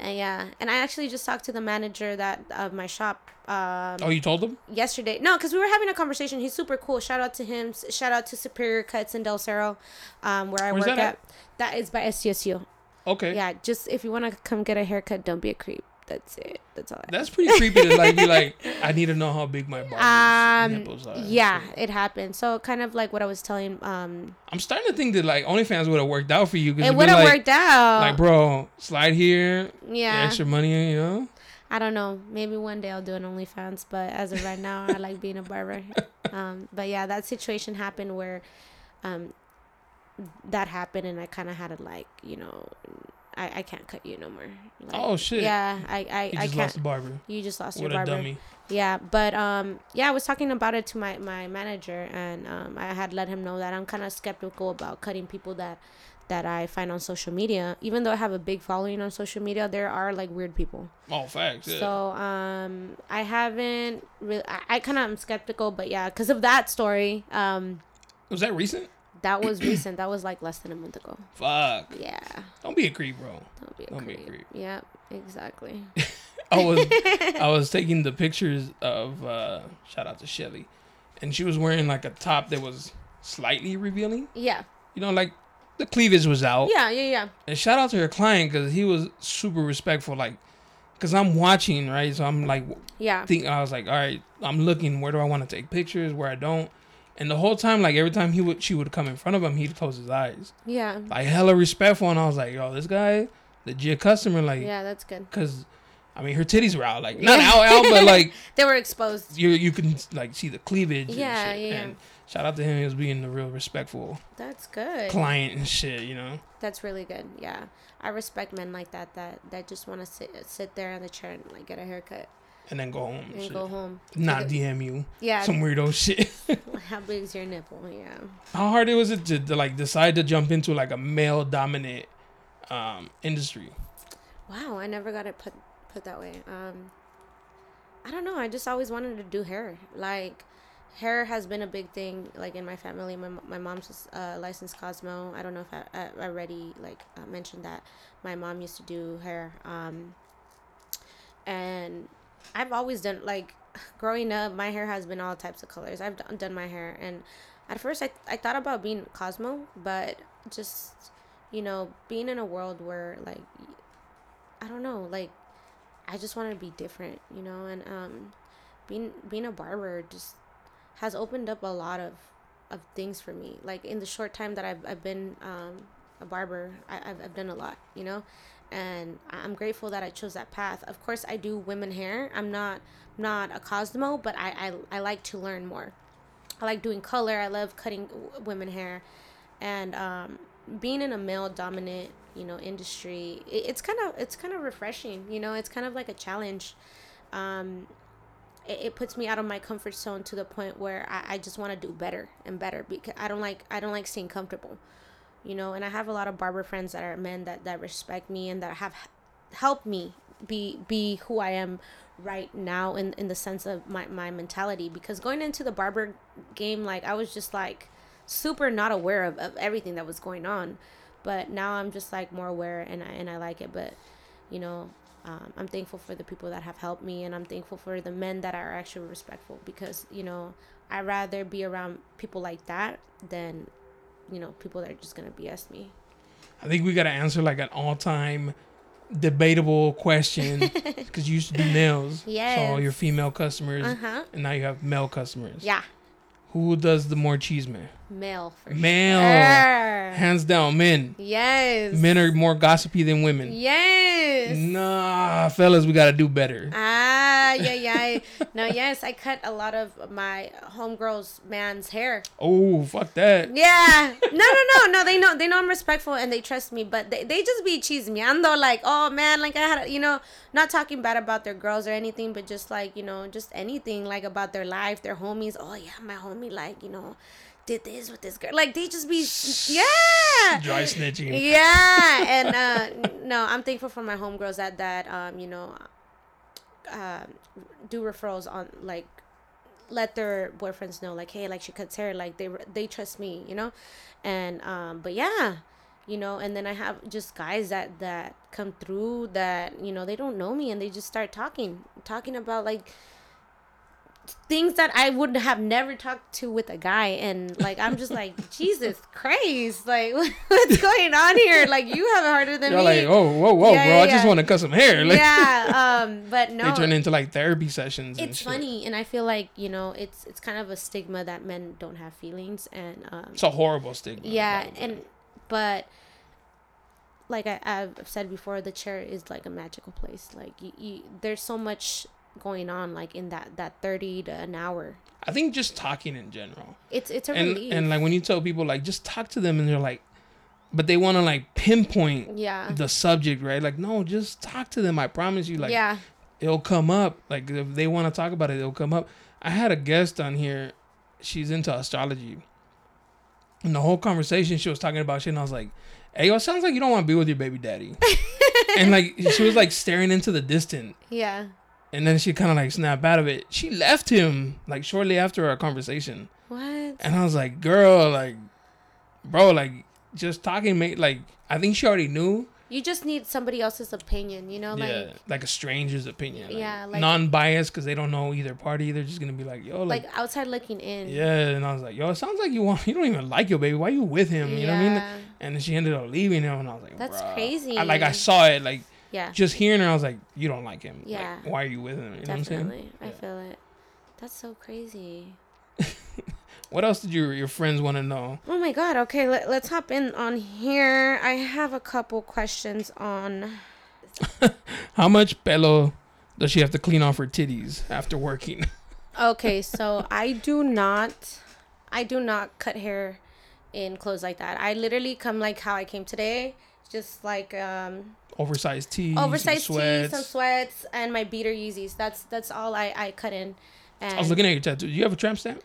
And yeah, and I actually just talked to the manager that of my shop um Oh, you told him? yesterday. No, because we were having a conversation. He's super cool. Shout out to him. Shout out to Superior Cuts in Del Cerro, um, where I Where's work that at. That is by SDSU. Okay. Yeah, just if you want to come get a haircut, don't be a creep. That's it. That's all. I That's pretty creepy to like be like, I need to know how big my um, nipples are. yeah, it happened. So kind of like what I was telling. Um, I'm starting to think that like OnlyFans would have worked out for you because it would have like, worked out. Like, bro, slide here, yeah, extra money, you know. I don't know. Maybe one day I'll do an OnlyFans, but as of right now, I like being a barber. Um, but yeah, that situation happened where, um, that happened, and I kind of had to like, you know, I, I can't cut you no more. Like, Oh, shit. Yeah, I I, You I just can't. lost the barber. you just lost What your barber. What a dummy. Yeah, but um, yeah, I was talking about it to my my manager, and um, I had let him know that I'm kind of skeptical about cutting people that that I find on social media. Even though I have a big following on social media, there are like weird people. Oh, facts. Yeah. So um, I haven't really. I, I kind of am skeptical, but yeah, because of that story, um, was that recent? That was recent. That was like less than a month ago. Fuck. Yeah, Don't be a creep, bro. don't be a Don't be a creep. creep. Yep, exactly. I was I was taking the pictures of uh shout out to Shelly, and she was wearing like a top that was slightly revealing. Yeah, You know, like the cleavage was out. yeah, yeah, yeah. And shout out to her client because he was super respectful. Like, because I'm watching right, so I'm like Yeah, think I was like, all right, I'm looking where do I want to take pictures, where I don't. And the whole time, like every time he would, she would come in front of him, he'd close his eyes, yeah, like hella respectful. And I was like, yo, this guy, legit customer, like, yeah. That's good. cause, I mean, her titties were out, like not out, out, but like They were exposed. you you can like see the cleavage. Yeah, and shit. yeah. And shout out to him, he was being the real respectful That's good. client and shit, you know. That's really good. Yeah, I respect men like that. That that just want to sit sit there in the chair and like get a haircut And then go home. and and go home. Not DM you Yeah. some weirdo shit. How big is your nipple? Yeah. How hard it was it to, to like decide to jump into like a male dominant um industry? Wow, I never got it put put that way. Um, I don't know. I just always wanted to do hair. Like, hair has been a big thing. Like in my family, my my mom's uh, licensed Cosmo. I don't know if I, I I already like uh, mentioned that my mom used to do hair. Um, and I've always done like growing up. My hair has been all types of colors. I've done, my hair, and at first I I thought about being Cosmo, but just you know being in a world where like I don't know, like I just wanted to be different, you know, and um being being a barber just has opened up a lot of of things for me. Like in the short time that I've I've been um a barber, I, I've I've done a lot, you know, and I'm grateful that I chose that path. Of course, I do women hair. I'm not not a Cosmo, but I I, I like to learn more. I like doing color. I love cutting women hair, and um, being in a male dominant you know industry it, it's kind of it's kind of refreshing you know it's kind of like a challenge um it, it puts me out of my comfort zone to the point where i, I just want to do better and better because i don't like i don't like staying comfortable you know and i have a lot of barber friends that are men that that respect me and that have helped me be be who i am right now in in the sense of my my mentality. Because going into the barber game like i was just like super not aware of, of everything that was going on. But now i'm just like more aware and I, and I like it. But you know um, i'm thankful for the people that have helped me and i'm thankful for the men that are actually respectful because you know i'd rather be around people like that than you know people that are just gonna bs me I think we gotta answer like an all time debatable question because you used to do nails. So all your female customers uh-huh and now you have male customers. yeah Who does the more cheese man? Male for Male. sure. Hands down, men. yes Men are more gossipy than women. yes Nah, fellas, we gotta do better. Ah, yeah, yeah. no, yes, I cut a lot of my homegirl's man's hair. Oh, fuck that. Yeah. No, no, no, no. They know they know I'm respectful and they trust me, but they, they just be chismeando like, oh man, like I had, you know, not talking bad about their girls or anything, but just like you know, just anything like about their life, their homies. Oh yeah, my homie, like you know, did this with this girl. Like they just be, yeah. Dry snitching. Yeah, and uh, no, I'm thankful for my homegirls that that um, you know, uh, do referrals on like let their boyfriends know like hey like she cuts hair like they they trust me you know and um but yeah you know and then i have just guys that that come through that you know they don't know me and they just start talking talking about like things that i would have never talked to with a guy and like i'm just like jesus christ like what's going on here like you have it harder than You're me like, oh, whoa, whoa, Yeah, bro. yeah, I just yeah. want to cut some hair. Like, yeah um but no They turn into like therapy sessions. and it's shit. funny and i feel like you know it's it's kind of a stigma that men don't have feelings and um It's a horrible stigma. yeah by the way. and but like I, i've said before the chair is like a magical place like you, you there's so much going on like in that that 30 to an hour I think just talking in general. it's it's a and relief and like when you tell people like just talk to them and they're like but they want to like pinpoint Yeah. the subject, right? Like, no, just talk to them. I promise you. Like, yeah. it'll come up. Like, if they want to talk about it, it'll come up. I had a guest on here. She's into astrology. And the whole conversation, she was talking about shit, and I was like, "Hey, yo, it sounds like you don't want to be with your baby daddy." and like, she was like staring into the distance Yeah. And then she kind of like snapped out of it. She left him like shortly after our conversation, What? and I was like, "Girl, like, bro, like, just talking, mate. Like, I think she already knew." You just need somebody else's opinion, you know, like yeah, like a stranger's opinion. Like, Yeah, like- non-biased because they don't know either party. They're just gonna be like, "Yo, like, like outside looking in. yeah." And I was like, "Yo, it sounds like you want you don't even like your baby. Why you with him? You know what I mean?" And then she ended up leaving him, and I was like, That's "Bruh." crazy. I, like I saw it, like Yeah. just hearing her, I was like, "You don't like him. Like, Yeah. why are you with him? You know what I'm saying?" Definitely. I Yeah. feel it. That's so crazy. What else did your your friends want to know? Oh my god. Okay, let, let's hop in on here. I have a couple questions on How much pelo does she have to clean off her titties after working? Okay, so I do not I do not cut hair in clothes like that. I literally come like how I came today. Just like um Oversized tees, some oversized tees, sweats. some sweats, and my beater Yeezys. That's that's all I, I cut in. And I was looking at your tattoo. Do you have a tramp stamp?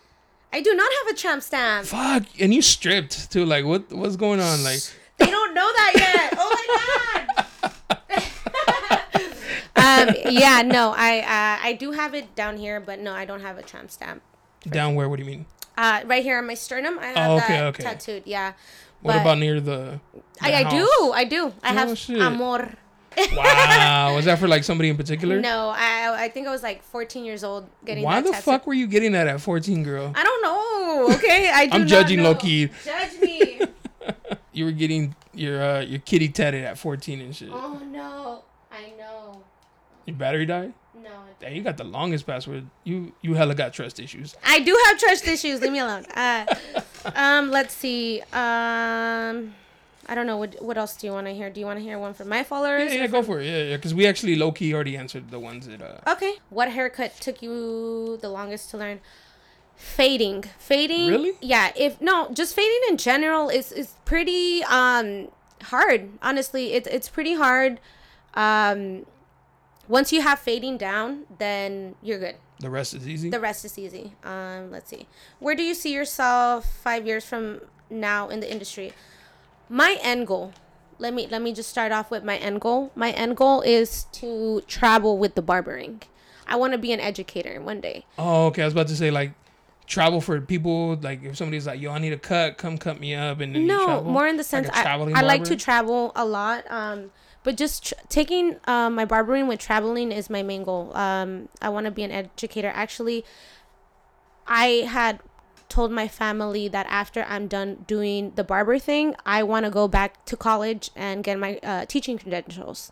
I do not have a tramp stamp. Fuck, and you stripped too. Like, what what's going on? Like, They don't know that yet. Oh my god. um. Yeah. No. I. Uh, I do have it down here, but no, I don't have a tramp stamp. down where? What do you mean? Uh, right here on my sternum, I have Oh, okay, that okay. tattooed. Yeah. What But- about near the? the I, I do. I do. I Oh, have shit. amor. Wow, was that for like somebody in particular? No, I I think I was like 14 years old getting Why the fuck were you getting that at 14, girl? I don't know. Okay, I do I'm judging low-key. Judge me. You were getting your uh, your kitty tatted at 14 and shit. oh no, I know. Your battery died. No, Damn, you got the longest password. You you hella got trust issues. I do have trust issues. Leave me alone. Uh, um, let's see. Um, I don't know. What what else do you want to hear? Do you want to hear one from my Yeah, followers? yeah, go for it. Yeah, yeah, because we actually low key already answered the ones that uh. Okay. What haircut took you the longest to learn? Fading. Fading. Really? Yeah. If no, just fading in general is is pretty um hard. Honestly, it's it's pretty hard. Um, once you have fading down, then you're good. The rest is easy. The rest is easy. Um, let's see. Where do you see yourself five years from now in the industry? My end goal. Let me let me just start off with my end goal. My end goal is to travel with the barbering. I want to be an educator one day. oh, okay. I was about to say like travel for people. Like if somebody's like, "Yo, I need a cut. Come cut me up," and then you No, more in the sense a I, I like to travel a lot. Um, but just tr- taking uh, my barbering with traveling is my main goal. Um, I want to be an educator. Actually, I had told my family that after I'm done doing the barber thing, I want to go back to college and get my uh, teaching credentials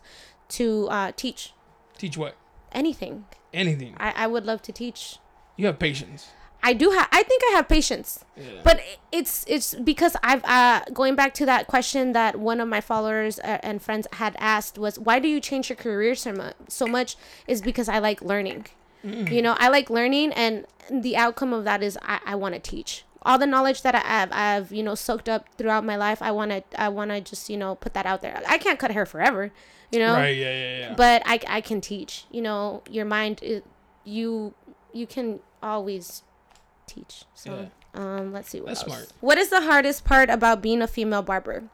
to uh, teach Teach what? anything. Anything. I, I would love to teach. You have patience. I do have. I think I have patience. Yeah. but it's it's because I've uh going back to that question that one of my followers uh, and friends had asked was why do you change your career so much so much is because I like learning you know I like learning and the outcome of that is I, I want to teach all the knowledge that I have I've you know soaked up throughout my life I want to I want to just you know put that out there I can't cut hair forever you know Right. Yeah. Yeah. Yeah. but I, I can teach you know your mind you you can always teach so um let's see what That's else. smart. what is the hardest part about being a female barber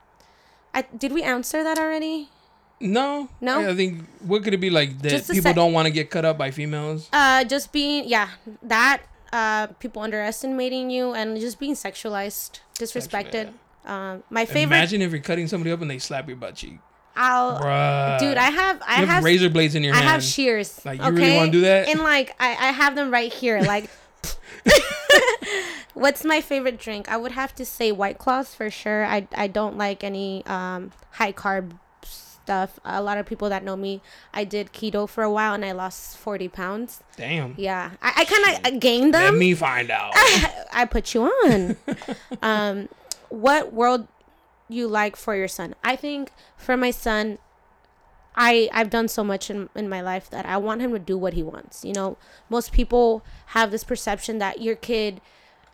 I, did we answer that already No. No? I, think what could it be like that people sec- don't want to get cut up by females? uh just being yeah that uh people underestimating you and just being sexualized disrespected um my favorite Imagine if you're cutting somebody up and they slap your butt cheek, i'll bruh. dude i have i you have, have razor blades in your hand. I hand. have shears. Like, you really wanna do that? And like I, I have them right here. Like What's my favorite drink? I would have to say White Claws for sure. I, I don't like any um, high carb stuff. A lot of people that know me, I did keto for a while and I lost 40 pounds. Damn. Yeah. I, I kind of gained them. Let me find out. I put you on. um, what world you like for your son? I think for my son, I I've done so much in in my life that I want him to do what he wants. You know, most people have this perception that your kid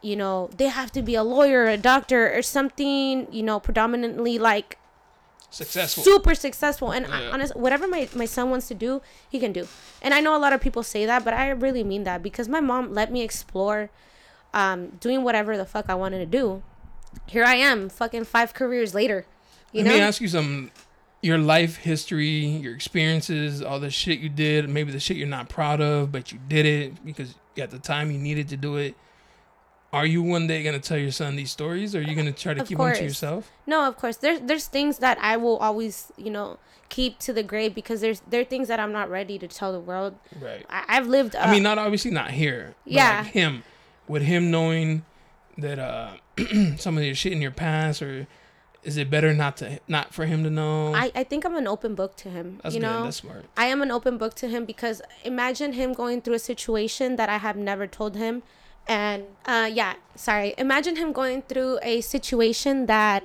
you know they have to be a lawyer a doctor or something you know predominantly like Successful. super successful and I, Yeah. honest whatever my, my son wants to do he can do and i know a lot of people say that but i really mean that because my mom let me explore um doing whatever the fuck i wanted to do here i am fucking five careers later you Let know me ask you some your life history, your experiences, all the shit you did, maybe the shit you're not proud of, but you did it because at the time you needed to do it. Are you one day gonna tell your son these stories, or are you gonna try to Of keep them to yourself? No, of course. There's there's things that I will always, you know, keep to the grave because there's there are things that I'm not ready to tell the world. Right. I, I've lived. I mean, not obviously not here. Yeah. Like him, with him knowing that uh, some of your shit in your past, or is it better not to not for him to know? I, I think I'm an open book to him. That's you good. know, That's smart. I am an open book to him because imagine him going through a situation that I have never told him. And uh yeah, sorry. Imagine him going through a situation that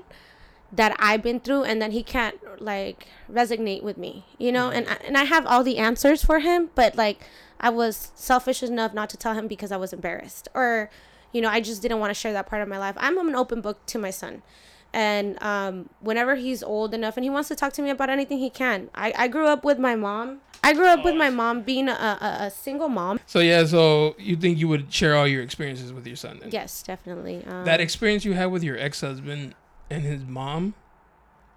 that I've been through and then he can't like resonate with me, you know? And I, and I have all the answers for him, but like I was selfish enough not to tell him because I was embarrassed or you know, I just didn't want to share that part of my life. I'm an open book to my son. And um, whenever he's old enough and he wants to talk to me about anything, he can. I, I grew up with my mom. I grew up with my mom being a, a, a single mom. So yeah, so you think you would share all your experiences with your son? Then? Yes, definitely. Um, That experience you had with your ex-husband and his mom,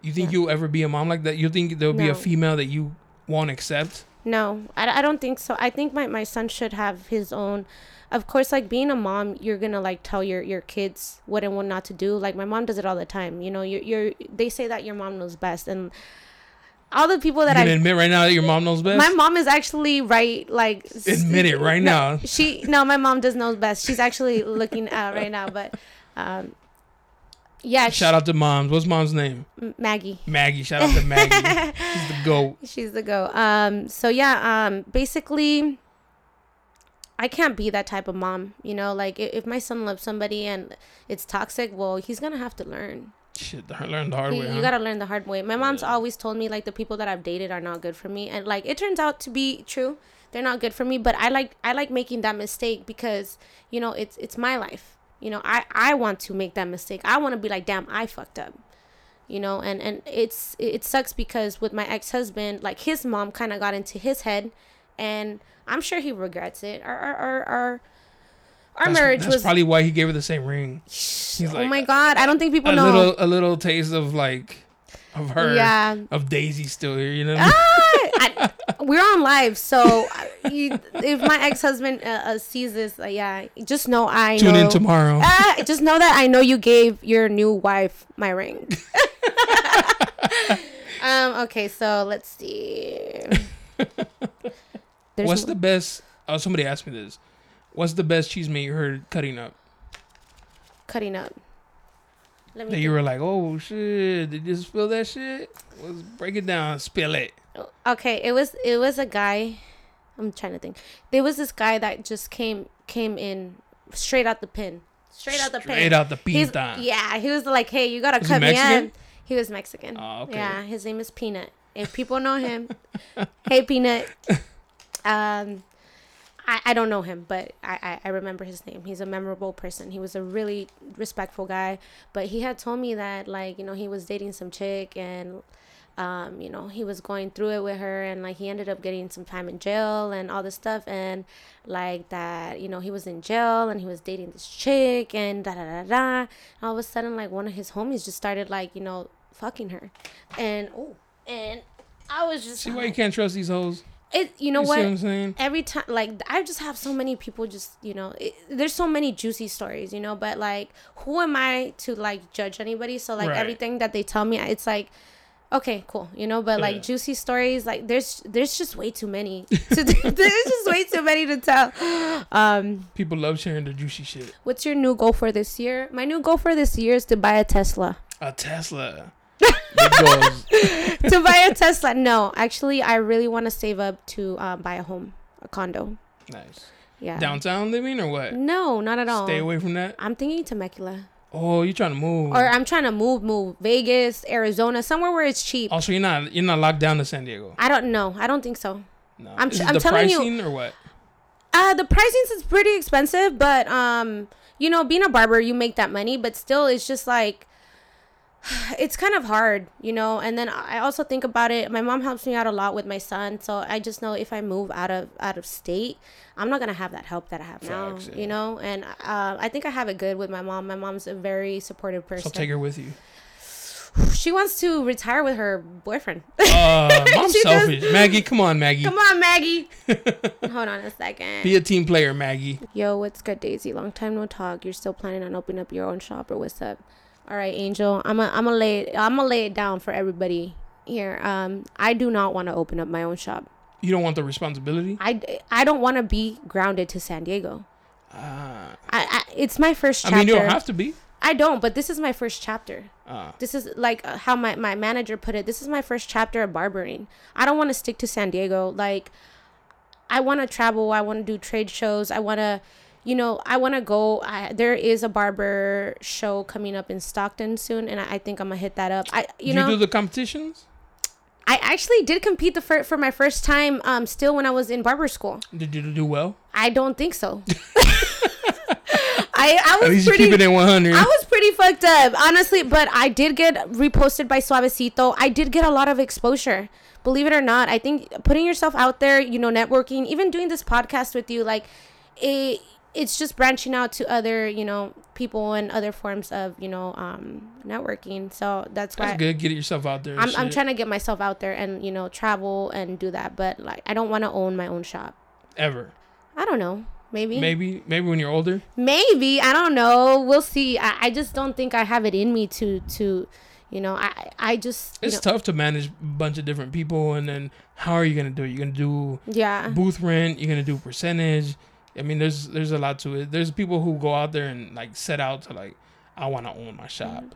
you think Yeah. you'll ever be a mom like that? You think there'll be No. a female that you won't accept? No, I, I don't think so. I think my, my son should have his own. Of course, like being a mom, you're gonna like tell your, your kids what and what not to do. Like my mom does it all the time. You know, you're, you're they say that your mom knows best, and all the people that I admit right now that your mom knows best. my mom is actually right. Like Admit it right no, now. She no, my mom does know best. She's actually looking out right now, but um, yeah. Shout out to moms. What's mom's name? Maggie. Maggie. Shout out to Maggie. She's the goat. She's the go. Um. So yeah. Um. Basically, I can't be that type of mom. You know, like if, my son loves somebody and it's toxic, well, he's gonna have to learn. Shit, I learned the hard You, way. you huh? gotta learn the hard way. My mom's Yeah. always told me like the people that I've dated are not good for me, and like it turns out to be true. They're not good for me, but I like I like making that mistake because you know it's it's my life. You know, I I want to make that mistake. I want to be like, damn, I fucked up. You know, and and it's it sucks because with my ex husband, like his mom kind of got into his head, and I'm sure he regrets it. Our our our our, our That's- marriage that's was. probably why he gave her the same ring. oh like, my god! I don't think people a know. little, a little taste of like, of her, Yeah. of Daisy still here. You know. Ah, I, we're on live, so uh, you, if my ex husband uh, uh, sees this, uh, yeah, just know I Tune know. in tomorrow. Ah, just know that I know you gave your new wife my ring. um. Okay, so let's see. There's What's the best? Oh, somebody asked me this. What's the best cheese mate you heard cutting up? cutting up? Let That you were like, oh shit, did you spill that shit? Let's break it down, spill it. Oh, okay, it was it was a guy. I'm trying to think. There was this guy that just came came in straight out the pin. Straight out the pin. Straight out the He's- pinta. Yeah, he was like, "Hey, you gotta Was cut me in." He was Mexican. Oh, okay. Yeah, his name is Peanut. If people know him, hey Peanut. Um, I, I don't know him, but I, I I remember his name. He's a memorable person. He was a really respectful guy. But he had told me that like you know he was dating some chick and um, you know, he was going through it with her and like he ended up getting some time in jail and all this stuff and like that, you know, he was in jail and he was dating this chick and da da da da. And all of a sudden like one of his homies just started like, you know, fucking her. And oh and I was just See why you can't trust these hoes? It you know you what? what I'm saying? every time like i just have so many people just you know it, there's so many juicy stories you know but like who am i to like judge anybody so like Right. everything that they tell me it's like okay cool you know but like Yeah. juicy stories like there's there's just way too many to, there's just way too many to tell um People love sharing the juicy shit. what's your new goal for this year my new goal for this year is to buy a tesla A Tesla. To buy a tesla no actually i really want to save up to um, buy a home a condo Nice. yeah Downtown living or what? no not at all Stay away from that. i'm thinking temecula Oh, you trying to move? or I'm trying to move, move Vegas, Arizona, somewhere where it's cheap. Also, you're not you're not locked down to San Diego. I don't know. I don't think so. No. I'm Is tr- it I'm the telling you- pricing or what? Uh the pricing is pretty expensive, but um, you know, being a barber, you make that money, but still, it's just like it's kind of hard, you know. And then I also think about it. My mom helps me out a lot with my son, so I just know if I move out of out of state, I'm not gonna have that help that I have Facts, now, yeah. you know. And uh, I think I have it good with my mom. My mom's a very supportive person. So take her with you. She wants to retire with her boyfriend. Uh, mom's She does- selfish. Maggie, come on, Maggie. Come on, Maggie. Hold on a second. Be a team player, Maggie. Yo, what's good, Daisy? Long time no talk. You're still planning on opening up your own shop, or what's up? All right, Angel. I'm a, I'm gonna lay it, I'm gonna lay it down for everybody here. Um, I do not want to open up my own shop. You don't want the responsibility. I, I don't want to be grounded to San Diego. Uh, I, I it's my first Chapter. I mean, you don't have to be. I don't, but this is my first chapter. Uh, This is like uh, how my, my manager put it. This is my first chapter of barbering. I don't want to stick to San Diego. Like, I want to travel. I want to do trade shows. I want to, you know, I want to go. I, there is a barber show coming up in Stockton soon, and I, I think I'm gonna hit that up. I, you you know, do the competitions? I actually did compete the fir- for my first time. Um, still when I was in barber school. Did you do well? I don't think so. I I was At least you pretty. keep it in 100. I was pretty fucked up, honestly. But I did get reposted by Suavecito. I did get a lot of exposure. Believe it or not, I think putting yourself out there, you know, networking, even doing this podcast with you, like, it it's just branching out to other, you know, people and other forms of, you know, um, networking. So that's why That's good. Get yourself out there. I'm I'm trying to get myself out there and you know travel and do that. But like, I don't want to own my own shop. Ever. I don't know. Maybe. Maybe, maybe when you're older. maybe i don't know we'll see i, I just don't think i have it in me to to you know i i just It's know, tough to manage a bunch of different people, and then how are you gonna do it? You're gonna do yeah booth rent. You're gonna do percentage. I mean, there's there's a lot to it. There's people who go out there and like set out to like, I want to own my shop.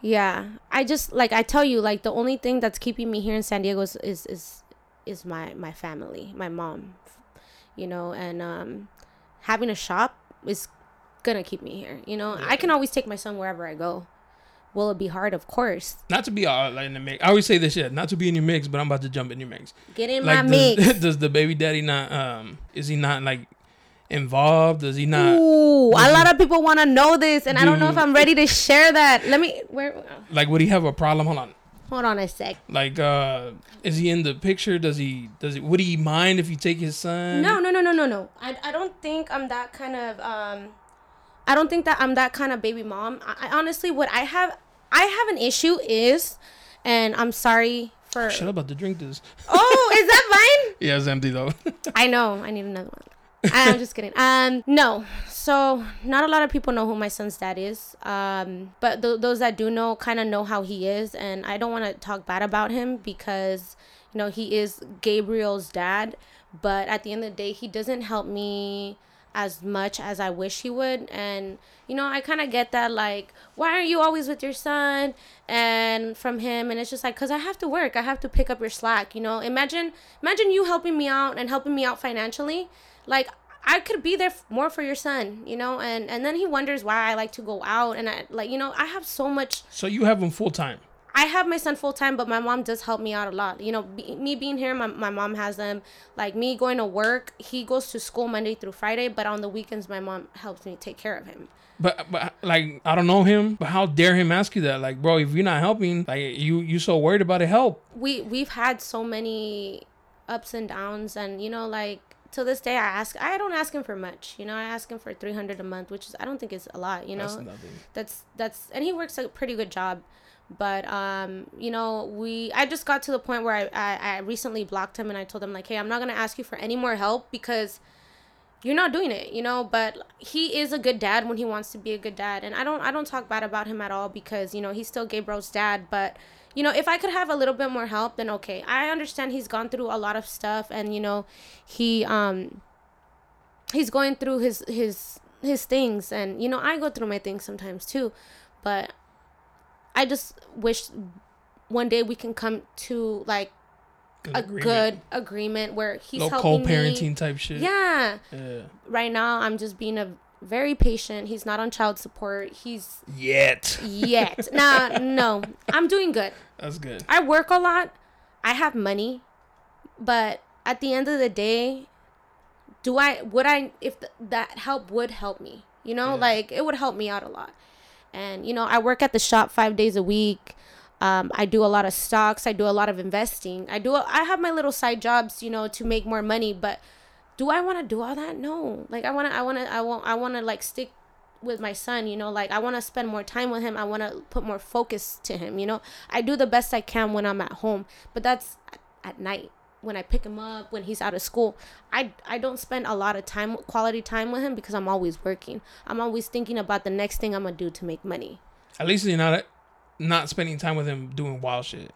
yeah. I just like i tell you like the only thing that's keeping me here in san diego is is is, is my my family my mom you know and um having a shop is gonna keep me here you know? I can always take my son wherever i go will it be hard of course Not to be all like in the mix. I always say this shit. Not to be in your mix, but I'm about to jump in your mix. get in my Like, mix does, does the baby daddy not? Um, is he not like involved? Does he not Ooh, a does lot he- of people want to know this, and I don't know if I'm ready to share that. Let me. Where? like? Would he have a problem? Hold on. Hold on a sec. Like, uh, is he in the picture? Does he? Does he? Would he mind if you take his son? No, no, no, no, no, no. I, I don't think I'm that kind of um. I don't think that I'm that kind of baby mom. I, I honestly, what I have, I have an issue is, and I'm sorry for. Shut up about to drink this. Oh, is that mine? Yeah, it's empty though. I know. I need another one. I'm just kidding. Um, no. So not a lot of people know who my son's dad is. Um, but th- those that do know kind of know how he is, and I don't want to talk bad about him because you know he is Gabriel's dad. But at the end of the day, he doesn't help me as much as I wish he would. And you know, I kind of get that like, why are you always with your son? And from him, and it's just like, cause I have to work. I have to pick up your slack. You know, imagine, imagine you helping me out and helping me out financially. Like I could be there more for your son. You know, and and then he wonders why I like to go out and I like, you know, I have so much so you have him full time. I have my son full time, but my mom does help me out a lot. You know, be, me being here, my, my mom has them. Like me going to work, he goes to school Monday through Friday, but on the weekends, my mom helps me take care of him. But but like I don't know him. But how dare him ask you that? Like, bro, if you're not helping, like you you so worried about it, help. We we've had so many ups and downs, and you know, like to this day, I ask. I don't ask him for much. You know, I ask him for three hundred a month, which is I don't think is a lot. You know, That's nothing. that's that's and he works a pretty good job but um you know we i just got to the point where I, I i recently blocked him and i told him like hey i'm not gonna ask you for any more help because you're not doing it you know? But he is a good dad when he wants to be a good dad. And i don't i don't talk bad about him at all because you know he's still gabriel's dad. But you know if i could have a little bit more help then okay. I understand he's gone through a lot of stuff and you know he um he's going through his his his things. And you know i go through my things sometimes too. But i just wish one day we can come to like a Agreement. good agreement where he's Little helping co-parenting me. type shit. yeah Yeah. right now i'm just being a very patient he's not on child support he's Yet. yet nah no i'm doing good That's good. I work a lot. I have money, but at the end of the day, do I would I if th- that help would help me? You know, Yeah. like it would help me out a lot. And you know, I work at the shop five days a week. Um, I do a lot of stocks. I do a lot of investing. I do. I have my little side jobs, you know, to make more money. But do I want to do all that? No. Like I want to. I want to. I want. I want to like stick with my son. You know, like I want to spend more time with him. I want to put more focus to him. You know, I do the best I can when I'm at home, but that's at, at night when I pick him up when he's out of school. I I don't spend a lot of time quality time with him because I'm always working. I'm always thinking about the next thing I'm gonna do to make money. At least you're not not spending time with him doing wild shit.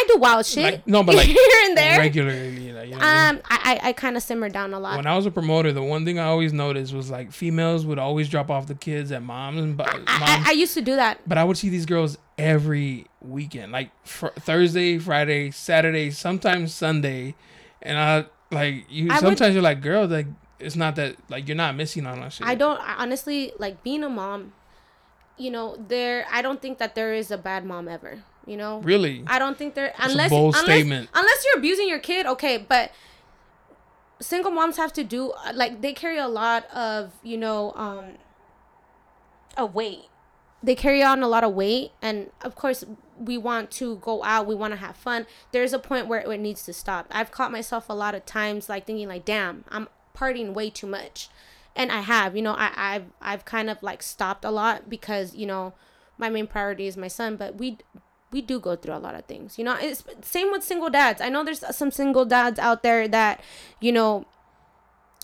I do wild shit. Like, no, but like here and there. regularly. You know, you know what I mean? Um, I I, I kind of simmer down a lot. When I was a promoter, the one thing I always noticed was like females would always drop off the kids at moms and moms. I, I, I used to do that. but I would see these girls every weekend, like fr- Thursday, Friday, Saturday, sometimes Sunday, and I like you. I would- sometimes you're like, girl, like it's not that like you're not missing on that shit. I don't I honestly like being a mom. You know, there. I don't think that there is a bad mom ever. You know, really. I don't think there a unless bold unless, statement. unless you're abusing your kid, okay, but single moms have to do like they carry a lot of, you know, um a weight. They carry on a lot of weight and of course we want to go out, we want to have fun. There's a point where it needs to stop. I've caught myself a lot of times like thinking like, "Damn, I'm partying way too much." And I have, you know, I I've I've kind of like stopped a lot because, you know, my main priority is my son, but we we do go through a lot of things. You know, it's same with single dads. I know there's some single dads out there that, you know,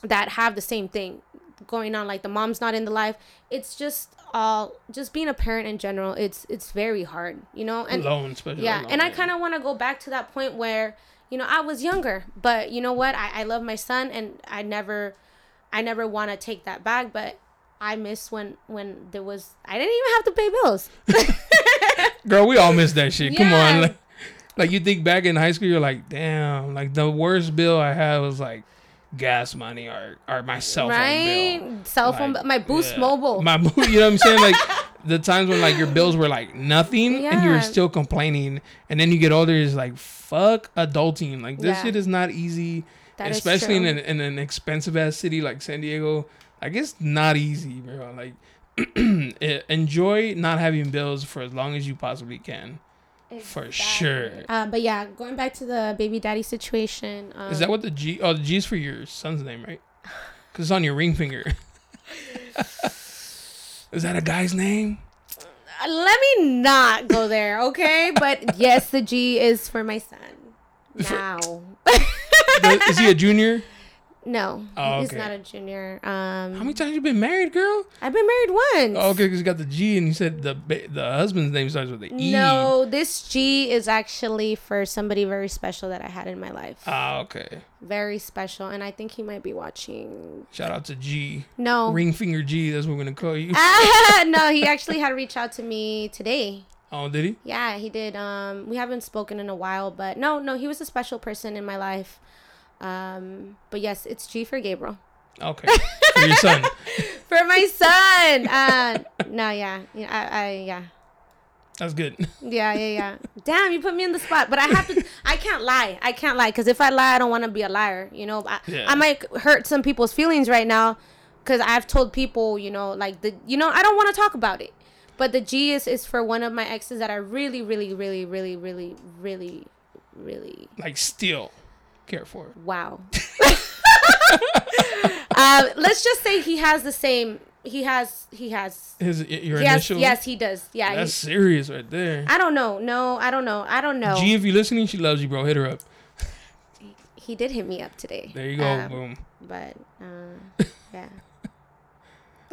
that have the same thing going on like the mom's not in the life. It's just all just being a parent in general. It's it's very hard, you know? And alone, especially. yeah, alone, and I kind of want to go back to that point where, you know, I was younger, but you know what? I I love my son and I never I never want to take that back, but I miss when when there was I didn't even have to pay bills. Girl, we all miss that shit. Come on. Like, like you think back in high school, you're like, damn, like the worst bill I had was like gas money or or my cell phone right? bill. Cell phone, Like, my Boost yeah. Mobile. My you know what I'm saying? Like the times when like your bills were like nothing and you were Yeah. still complaining, and then you get older, it's like fuck adulting. Like this Yeah. shit is not easy, That especially in an, in an expensive ass city like San Diego. Like it's not easy, bro. Like enjoy not having bills for as long as you possibly can. For sure. Uh, but yeah, going back to the baby daddy situation. Um, Is that what the G? Oh, the G's for your son's name, right? Because it's on your ring finger. Is that a guy's name? Uh, Let me not go there, okay? but yes, the G is for my son. Now. The- Is he a junior? No, Oh, he's okay. not a junior. Um, How many times you been married, girl? I've been married once. Oh, okay, because you got the G and you said the the husband's name starts with the E. No, this G is actually for somebody very special that I had in my life. Ah, okay. very special, and I think he might be watching. Shout out to G. No, Ring finger G. That's what we're gonna call you. Ah, no, he actually had reached out to me today. Oh, did he? Yeah, he did. Um, we haven't spoken in a while, but no, no, he was a special person in my life. Um, but yes, it's G for Gabriel. Okay. For your son. For my son. Uh, no, yeah, yeah, I, I, yeah, That's good. yeah, yeah, yeah. Damn, you put me in the spot, but I have to. I can't lie. I can't lie because if I lie, I don't want to be a liar. You know, I, Yeah. I might hurt some people's feelings right now because I've told people, you know, like the, you know, I don't want to talk about it. But the G is is for one of my exes that I really, really, really, really, really, really, really Like still care for. wow. uh, let's just say he has the same. He has. He has. His your He has yes, he does. Yeah. That's he- serious right there. I don't know. No, I don't know. I don't know. G, if you're listening, she loves you, bro. Hit her up. he did hit me up today. There you go. Um, Boom. But uh, yeah.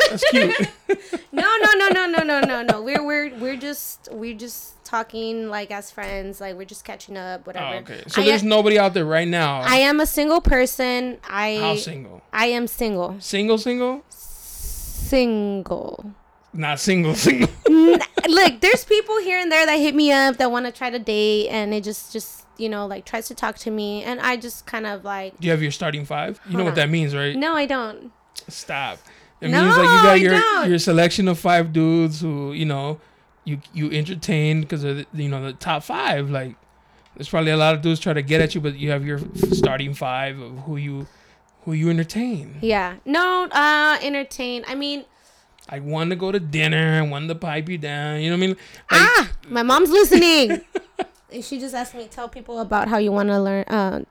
That's cute. No, no, no, no, no, no, no, no. We're we're we're just we're just talking like as friends. Like we're just catching up. Oh, whatever. oh, okay. So I there's am, nobody out there right now. I am a single person. I How single? I am single. Single, single? Single. Not single, single. Look, there's people here and there that hit me up that want to try to date, and it just just you know like tries to talk to me, and I just kind of like, Do you have your starting five? You know Hold what that means, right? no, I don't. Stop. It No, means like you got your don't. your selection of five dudes who you know you you entertain because of the, you know the top five. Like there's probably a lot of dudes try to get at you, but you have your starting five of who you who you entertain. Yeah. No, uh entertain. I mean, Like one to go to dinner and one to pipe you down. You know what I mean? Like, ah, my mom's listening. She just asked me tell people about how you want to learn. Uh,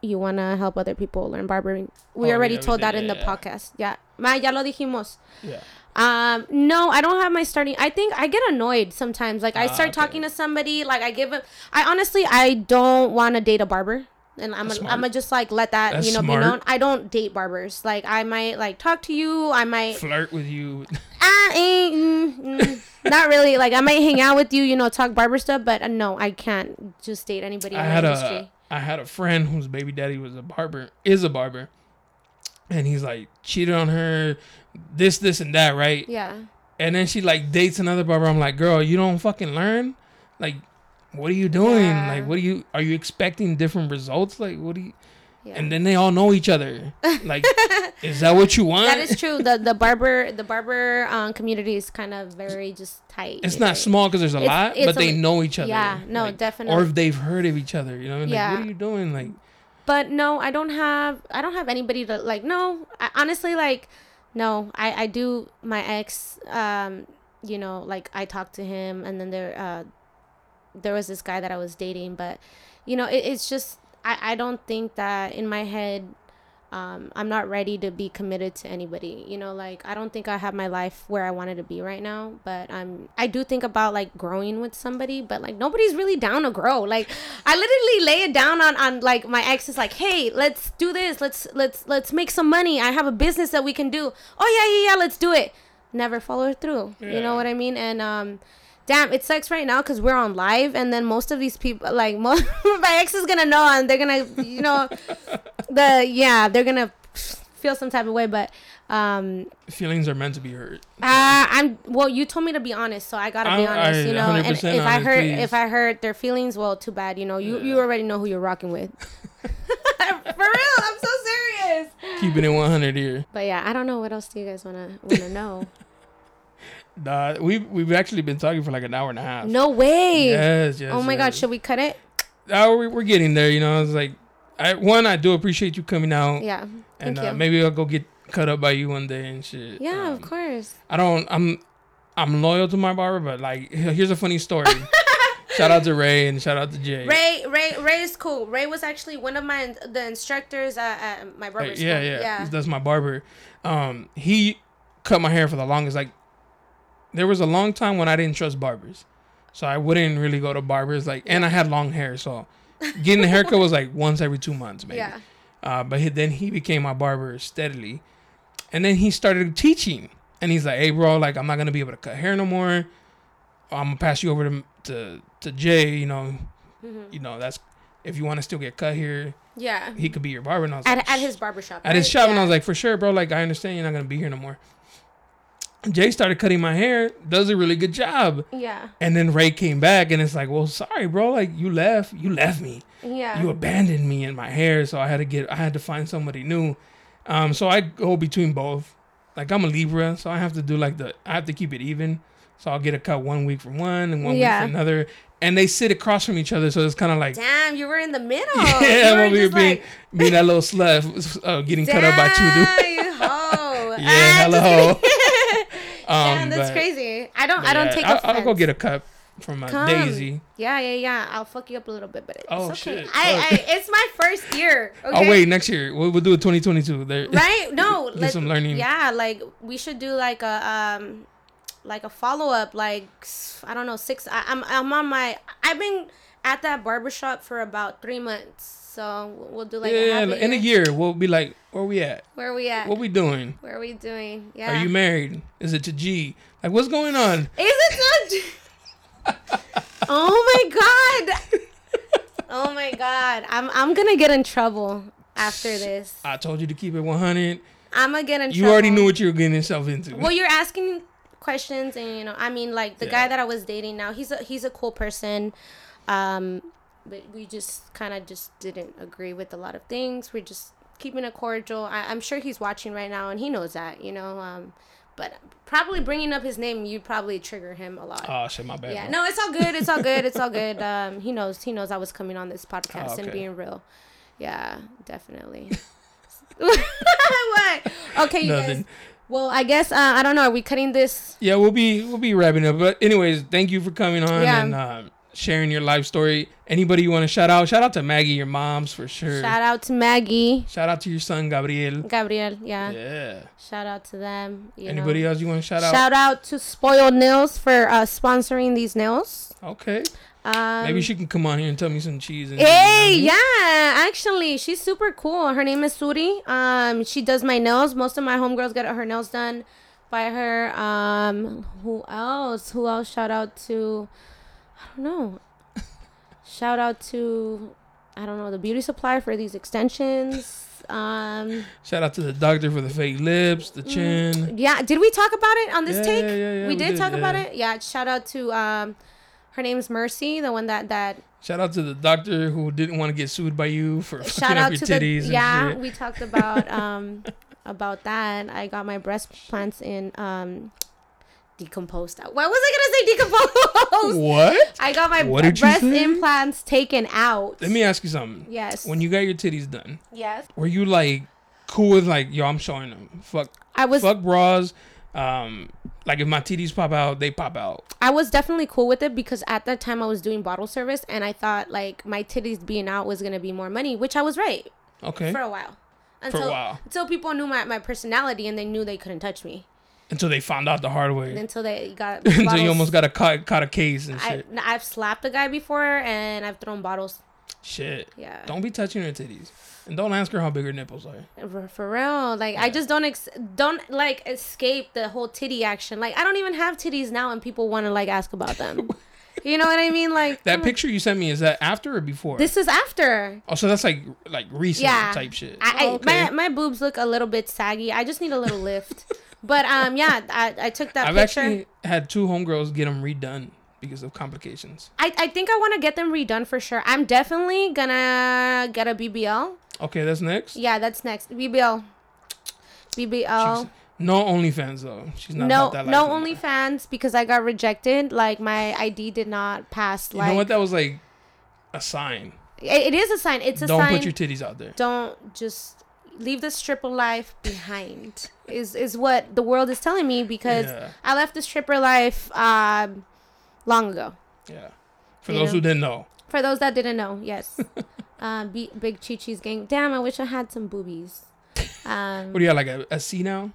you want to help other people learn barbering. We Oh, already yeah, told that in the yeah. podcast. Yeah, ma, ya lo dijimos. yeah. Um, no, I don't have my starting. I think I get annoyed sometimes. Like I Ah, start okay. talking to somebody, like I give it. I honestly, I don't want to date a barber, and I'm That's gonna, I'm gonna just like let that That's you know smart. be known. I don't date barbers. Like I might like talk to you. I might Flirt with you. ah, ain't mm, mm, not really. Like I might hang out with you, you know, talk barber stuff. But uh, no, I can't just date anybody I in had a. I had a friend whose baby daddy was a barber, is a barber, and he's like cheated on her, this, this, and that, right? Yeah. And then she like dates another barber. I'm like, girl, you don't fucking learn. Like, what are you doing? Yeah. Like, what are you? Are you expecting different results? Like, what do you? Yeah. And then they all know each other. Like, is that what you want? that is true. The the barber the barber um, community is kind of very just tight. It's not Like, small because there's a It's- lot, it's but they know each other. Yeah, no, Like, definitely. Or if they've heard of each other, you know, like, Yeah. what are you doing? Like, but no i don't have i don't have anybody to like no I, honestly like no i i do my ex um you know like i talked to him and then there uh there was this guy that i was dating but you know it, it's just i i don't think that in my head um i'm not ready to be committed to anybody. You know like i don't think i have my life where i wanted to be right now but i'm i do think about like growing with somebody but like nobody's really down to grow. Like i literally lay it down on on like my ex is like hey let's do this. Let's let's let's make some money. I have a business that we can do. Oh yeah yeah yeah let's do it. Never follow through. You know what i mean? And um damn it sucks right now because we're on live and then most of these people like most my ex is gonna know and they're gonna you know the yeah they're gonna feel some type of way but um feelings are meant to be hurt. uh, i'm well you told me to be honest so i gotta be I'm- honest I- you know and 100% if i honest, hurt please. if i hurt their feelings well too bad you know you you already know who you're rocking with for real i'm so serious Keeping it 100 here. but yeah i don't know what else do you guys want to want to know Nah, we we've actually been talking for like an hour and a half. no way Yes, yes. oh my god should we cut it Uh, we're, we're getting there. You know, it's like, I one, I do appreciate you coming out, yeah and thank uh, maybe I'll go get cut up by you one day and shit. yeah Um, of course I don't. I'm I'm loyal to my barber, but like, here's a funny story. shout out to Ray and shout out to Jay. Ray, Ray, Ray is cool. Ray was actually one of my the instructors at, at my barber school. yeah, yeah, yeah. That's my barber. Um, he cut my hair for the longest. Like, there was a long time when I didn't trust barbers, so I wouldn't really go to barbers. Like, and I had long hair, so getting a haircut was like once every two months, maybe. Yeah. Uh, but he, then he became my barber steadily, and then he started teaching. And he's like, "Hey, bro, like I'm not gonna be able to cut hair no more. I'm gonna pass you over to to, to Jay. You know, Mhm. you know that's if you want to still get cut here, Yeah. he could be your barber." And I was At, like, at his barbershop. at his right? shop, and I was like, "For sure, bro. Like I understand you're not gonna be here no more." Jay started cutting my hair, does a really good job, Yeah. and then Ray came back, and it's like, "Well, sorry, bro. Like you left, you left me." Yeah. you abandoned me and my hair so i had to get i had to find somebody new um so i go between both like i'm a libra so i have to do like the i have to keep it even so i'll get a cut one week from one and one Yeah. week from another and they sit across from each other so it's kind of like Damn, you were in the middle. yeah you i'm over here being like, being that little slut uh, getting cut up by two dudes Damn. Yeah, Ah, hello. Kidding. um that's but- crazy. I don't. I don't yeah, take I'll. I'll go get a cup from uh, Come. daisy Yeah, yeah, yeah. I'll fuck you up a little bit, but it's Oh, okay. shit. I, I, it's my first year. Okay? oh wait next year we'll, we'll do it 2022 there right? No, Get let- some learning. Yeah, like we should do like a um, like a follow up. Like I don't know, six. I, I'm I'm on my. I've been at that barbershop for about three months, so we'll do like a yeah a in a year. we'll be like where we at Where are we at? what we doing Where are we doing? Yeah. Are you married? Is it to G? Like, what's going on? Is it not? oh my god. Oh my god. I'm I'm gonna get in trouble after this. I told you to keep it 100. I'm gonna get in You trouble. already knew what you were getting yourself into. Well, you're asking questions, and you know, I mean, like the Yeah. guy that I was dating now, he's a he's a cool person, um, but we just kind of just didn't agree with a lot of things. We're just keeping it cordial. I, I'm sure he's watching right now, and he knows that, you know. Um, but probably bringing up his name, you'd probably trigger him a lot. oh shit, my bad. yeah, bro. no, it's all good. It's all good. It's all good. Um, he knows. He knows I was coming on this podcast and okay. being real. Yeah, definitely. what? Okay, you Nothing. guys. Well, I guess uh, I don't know. Are we cutting this? Yeah, we'll be we'll be wrapping up. But anyways, thank you for coming on Yeah. and um, sharing your life story. Anybody you want to shout out? Shout out to Maggie, your mom's for sure. Shout out to Maggie, Shout out to your son Gabriel. Gabriel. Yeah. Yeah. Shout out to them. You Anybody know. else you want to shout out? Shout out to Spoiled Nails for uh, sponsoring these nails. Okay. Um, Maybe she can come on here and tell me some cheese. And Hey, yeah, actually, she's super cool. Her name is Suri. Um, she does my nails. Most of my homegirls get her nails done by her. Um, who else? Who else? Shout out to, I don't know. Shout out to, I don't know, the beauty supply for these extensions. Um, Shout out to the doctor for the fake lips, the chin. yeah, did we talk about it on this Yeah, take? yeah, yeah, we, we did, did, talk about it. Yeah, shout out to um, her name's Mercy, the one that that Shout out to the doctor who didn't want to get sued by you for shout fucking up out your to titties the yeah we talked about um about that i got my breast plants in um decomposed out why was i gonna say decomposed What? i got my What breast implants taken out Let me ask you something. yes When you got your titties done, yes were you like cool with like, yo, I'm showing them. Fuck, i was fuck bras. Um, like if my titties pop out, they pop out. i was definitely cool with it because at that time i was doing bottle service and i thought like my titties being out was gonna be more money which i was right Okay. for a while For a until, while. until people knew my, my personality and they knew they couldn't touch me Until they found out the hard way. until they got Until you almost got a caught, caught a case and I, shit. I've slapped a guy before and I've thrown bottles. shit. Yeah. Don't be touching her titties. And don't ask her how big her nipples are. For, for real. Like, I just don't, ex- don't like escape the whole titty action. Like, I don't even have titties now and people want to like ask about them. you know what I mean? Like, That picture you sent me is that after or before? This is after. oh, so that's like like recent Yeah. type shit. I, I Oh, okay. my, my boobs look a little bit saggy. I just need a little lift. But, um, yeah, I, I took that I've picture. actually had two homegirls get them redone because of complications. I, I think I want to get them redone for sure. I'm definitely gonna get a BBL. Okay, that's next. Yeah, that's next. BBL. BBL. She's- no OnlyFans though. She's not no about that life no. OnlyFans because I got rejected. Like my ID did not pass. You Like know what? That was like a sign. it, it is a sign. It's a Don't sign. put your titties out there. don't just leave the stripper life behind. is is what the world is telling me because Yeah. I left the stripper life um, long ago. Yeah. For You those know? who didn't know. For those that didn't know, yes. uh, Big Chi Chi's gang. Damn, I wish I had some boobies. Um, What do you got? Like a, a C now?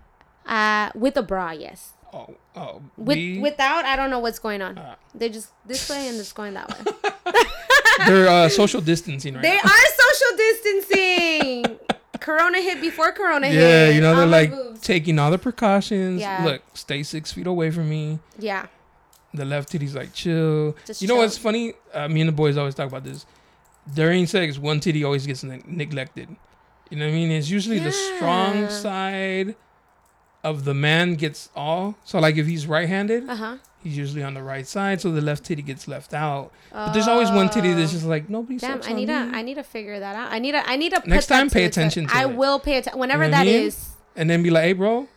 uh, with a bra, yes. Oh, oh. With without, I don't know what's going on. Ah. They're just this way and it's going that way. They're uh, social distancing right They now. are social distancing. Corona hit before Corona hit. Yeah, you know they're like boobs. taking all the precautions. Yeah. Look, stay six feet away from me. yeah. The left titty's like chill. Just you know chill. what's funny? Uh, me and the boys always talk about this. During sex, one titty always gets ne- neglected. You know what I mean? It's usually the strong side of the man gets all. So like if he's right-handed, Uh huh. He's usually on the right side, so the left titty gets left out. But there's always one titty that's oh. just like nobody. Damn, I need to I need to figure that out. I need to I need to Next time, pay attention to I it. will pay attention whenever You know that I mean? is. and then be like, "Hey, bro,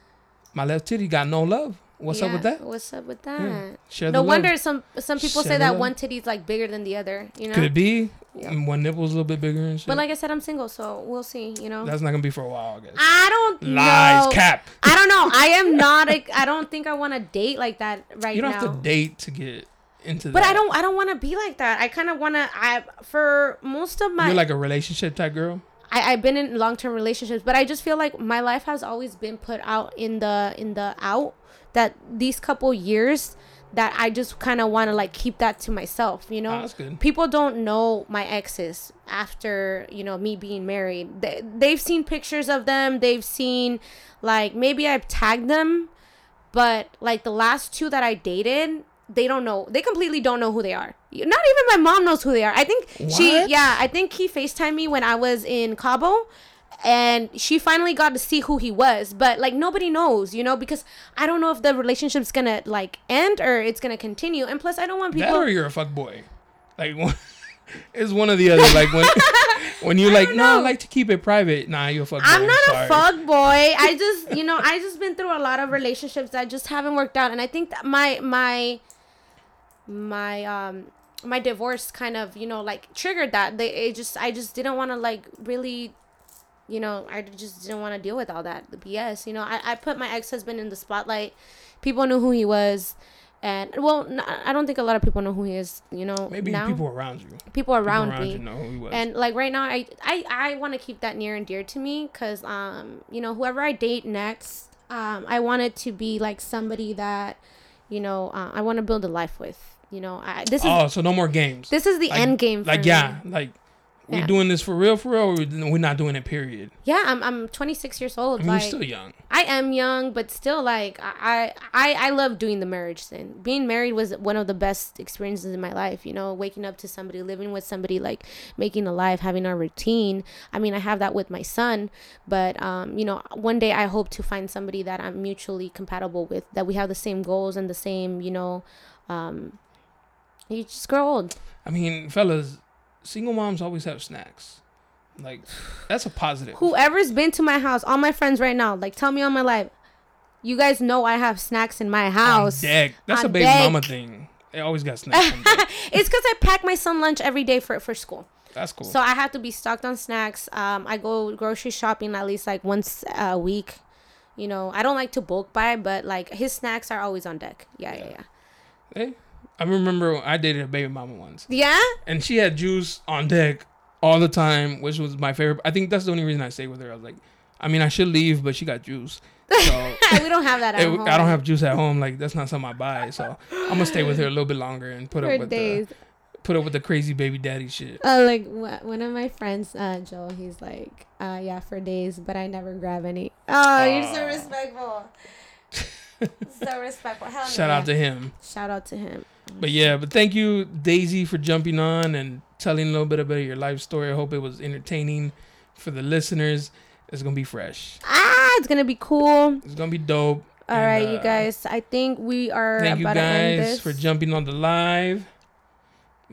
my left titty got no love. What's up with that?" What's up with that? Yeah. No love. wonder some some people Share say that love. one titty's like bigger than the other. You know. Could it be? Yeah. And one nipple's a little bit bigger and shit. But like I said, I'm single, so we'll see. You know. That's not gonna be for a while, I guess. I don't Lies, know. cap. I don't know. I am not. A, I don't think I want to date like that right now. You don't now. have to date to get into But that. I don't. I don't want to be like that. I kind of want to. I for most of my. You're like a relationship type girl. I, I've been in long term relationships, but I just feel like my life has always been put out in the in the out. That these couple years, that I just kind of want to like keep that to myself. You know, ah, that's good. people don't know my exes after you know me being married. They, they've seen pictures of them. They've seen like maybe I've tagged them, but like the last two that I dated, they don't know. They completely don't know who they are. Not even my mom knows who they are. I think she What? yeah, I think he FaceTimed me when I was in Cabo and she finally got to see who he was but like nobody knows you know because i don't know if the relationship's gonna like end or it's gonna continue and plus i don't want people That or you're a fuck boy. Like one, it's one or the other. Like when when you're like, no, I like to keep it private. Nah, you're a fuck boy. I'm not sorry. a fuck boy. I just, you know, I just been through a lot of relationships that just haven't worked out, and I think that my my my um my divorce kind of, you know, like triggered that. They it just I just didn't want to like really you know, I just didn't want to deal with all that the BS. You know, I, I put my ex husband in the spotlight. People knew who he was, and well, n- I don't think a lot of people know who he is. You know, Maybe now people around you. people around, people around me. you know who he was. And like right now, I I, I want to keep that near and dear to me because um you know whoever I date next, um I want it to be like somebody that, you know, uh, I want to build a life with. You know, I, this is oh, so no more games. this is the like- end game. For like me. yeah, like we Yeah. doing this for real, for real, or we- we're not doing it. Period. Yeah, I'm I'm 26 years old. I mean, like you're still young. I am young, but still like I I I love doing the marriage thing. Being married was one of the best experiences in my life. You know, waking up to somebody, living with somebody, like making a life, having our routine. I mean, I have that with my son, but um, you know, one day I hope to find somebody that I'm mutually compatible with, that we have the same goals and the same, you know, um, you just grow old. I mean, fellas, single moms always have snacks. Like that's a positive. Whoever's been to my house, all my friends right now, like tell me on my life. You guys know I have snacks in my house. On deck. That's a baby deck. mama thing. They always got snacks. it's because I pack my son lunch every day for for school, That's cool. so I have to be stocked on snacks. Um, I go grocery shopping at least like once a week. You know, I don't like to bulk buy, but like his snacks are always on deck. Yeah, yeah, yeah. Hey, I remember I dated a baby mama once, Yeah, and she had juice on deck all the time, which was my favorite. I think that's the only reason I stayed with her. I was like, I mean, I should leave, but she got juice. So we don't have that at it- home. I don't have juice at home. Like that's not something I buy. So I'm gonna stay with her a little bit longer and put for up with days. the put up with the crazy baby daddy shit. Uh, like wh- one of my friends, uh, Joel, he's like, uh, yeah, for days, but I never grab any. Oh, you're so respectful. so respectful. Hell Shout out to him. Shout out to him. But yeah, but thank you, Daisy, for jumping on and telling a little bit about your life story. I hope it was entertaining for the listeners. It's gonna be fresh. Ah, it's gonna be cool. It's gonna be dope. All And, right, you uh, guys. I think we are Thank you about to end guys for jumping on the live.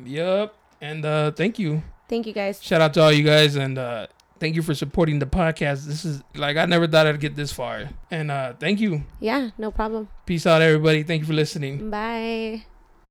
Yup. And uh thank you. Thank you guys. Shout out to all you guys and uh thank you for supporting the podcast. This is like I never thought I'd get this far. And uh thank you. Yeah, no problem. Peace out everybody. Thank you for listening. Bye.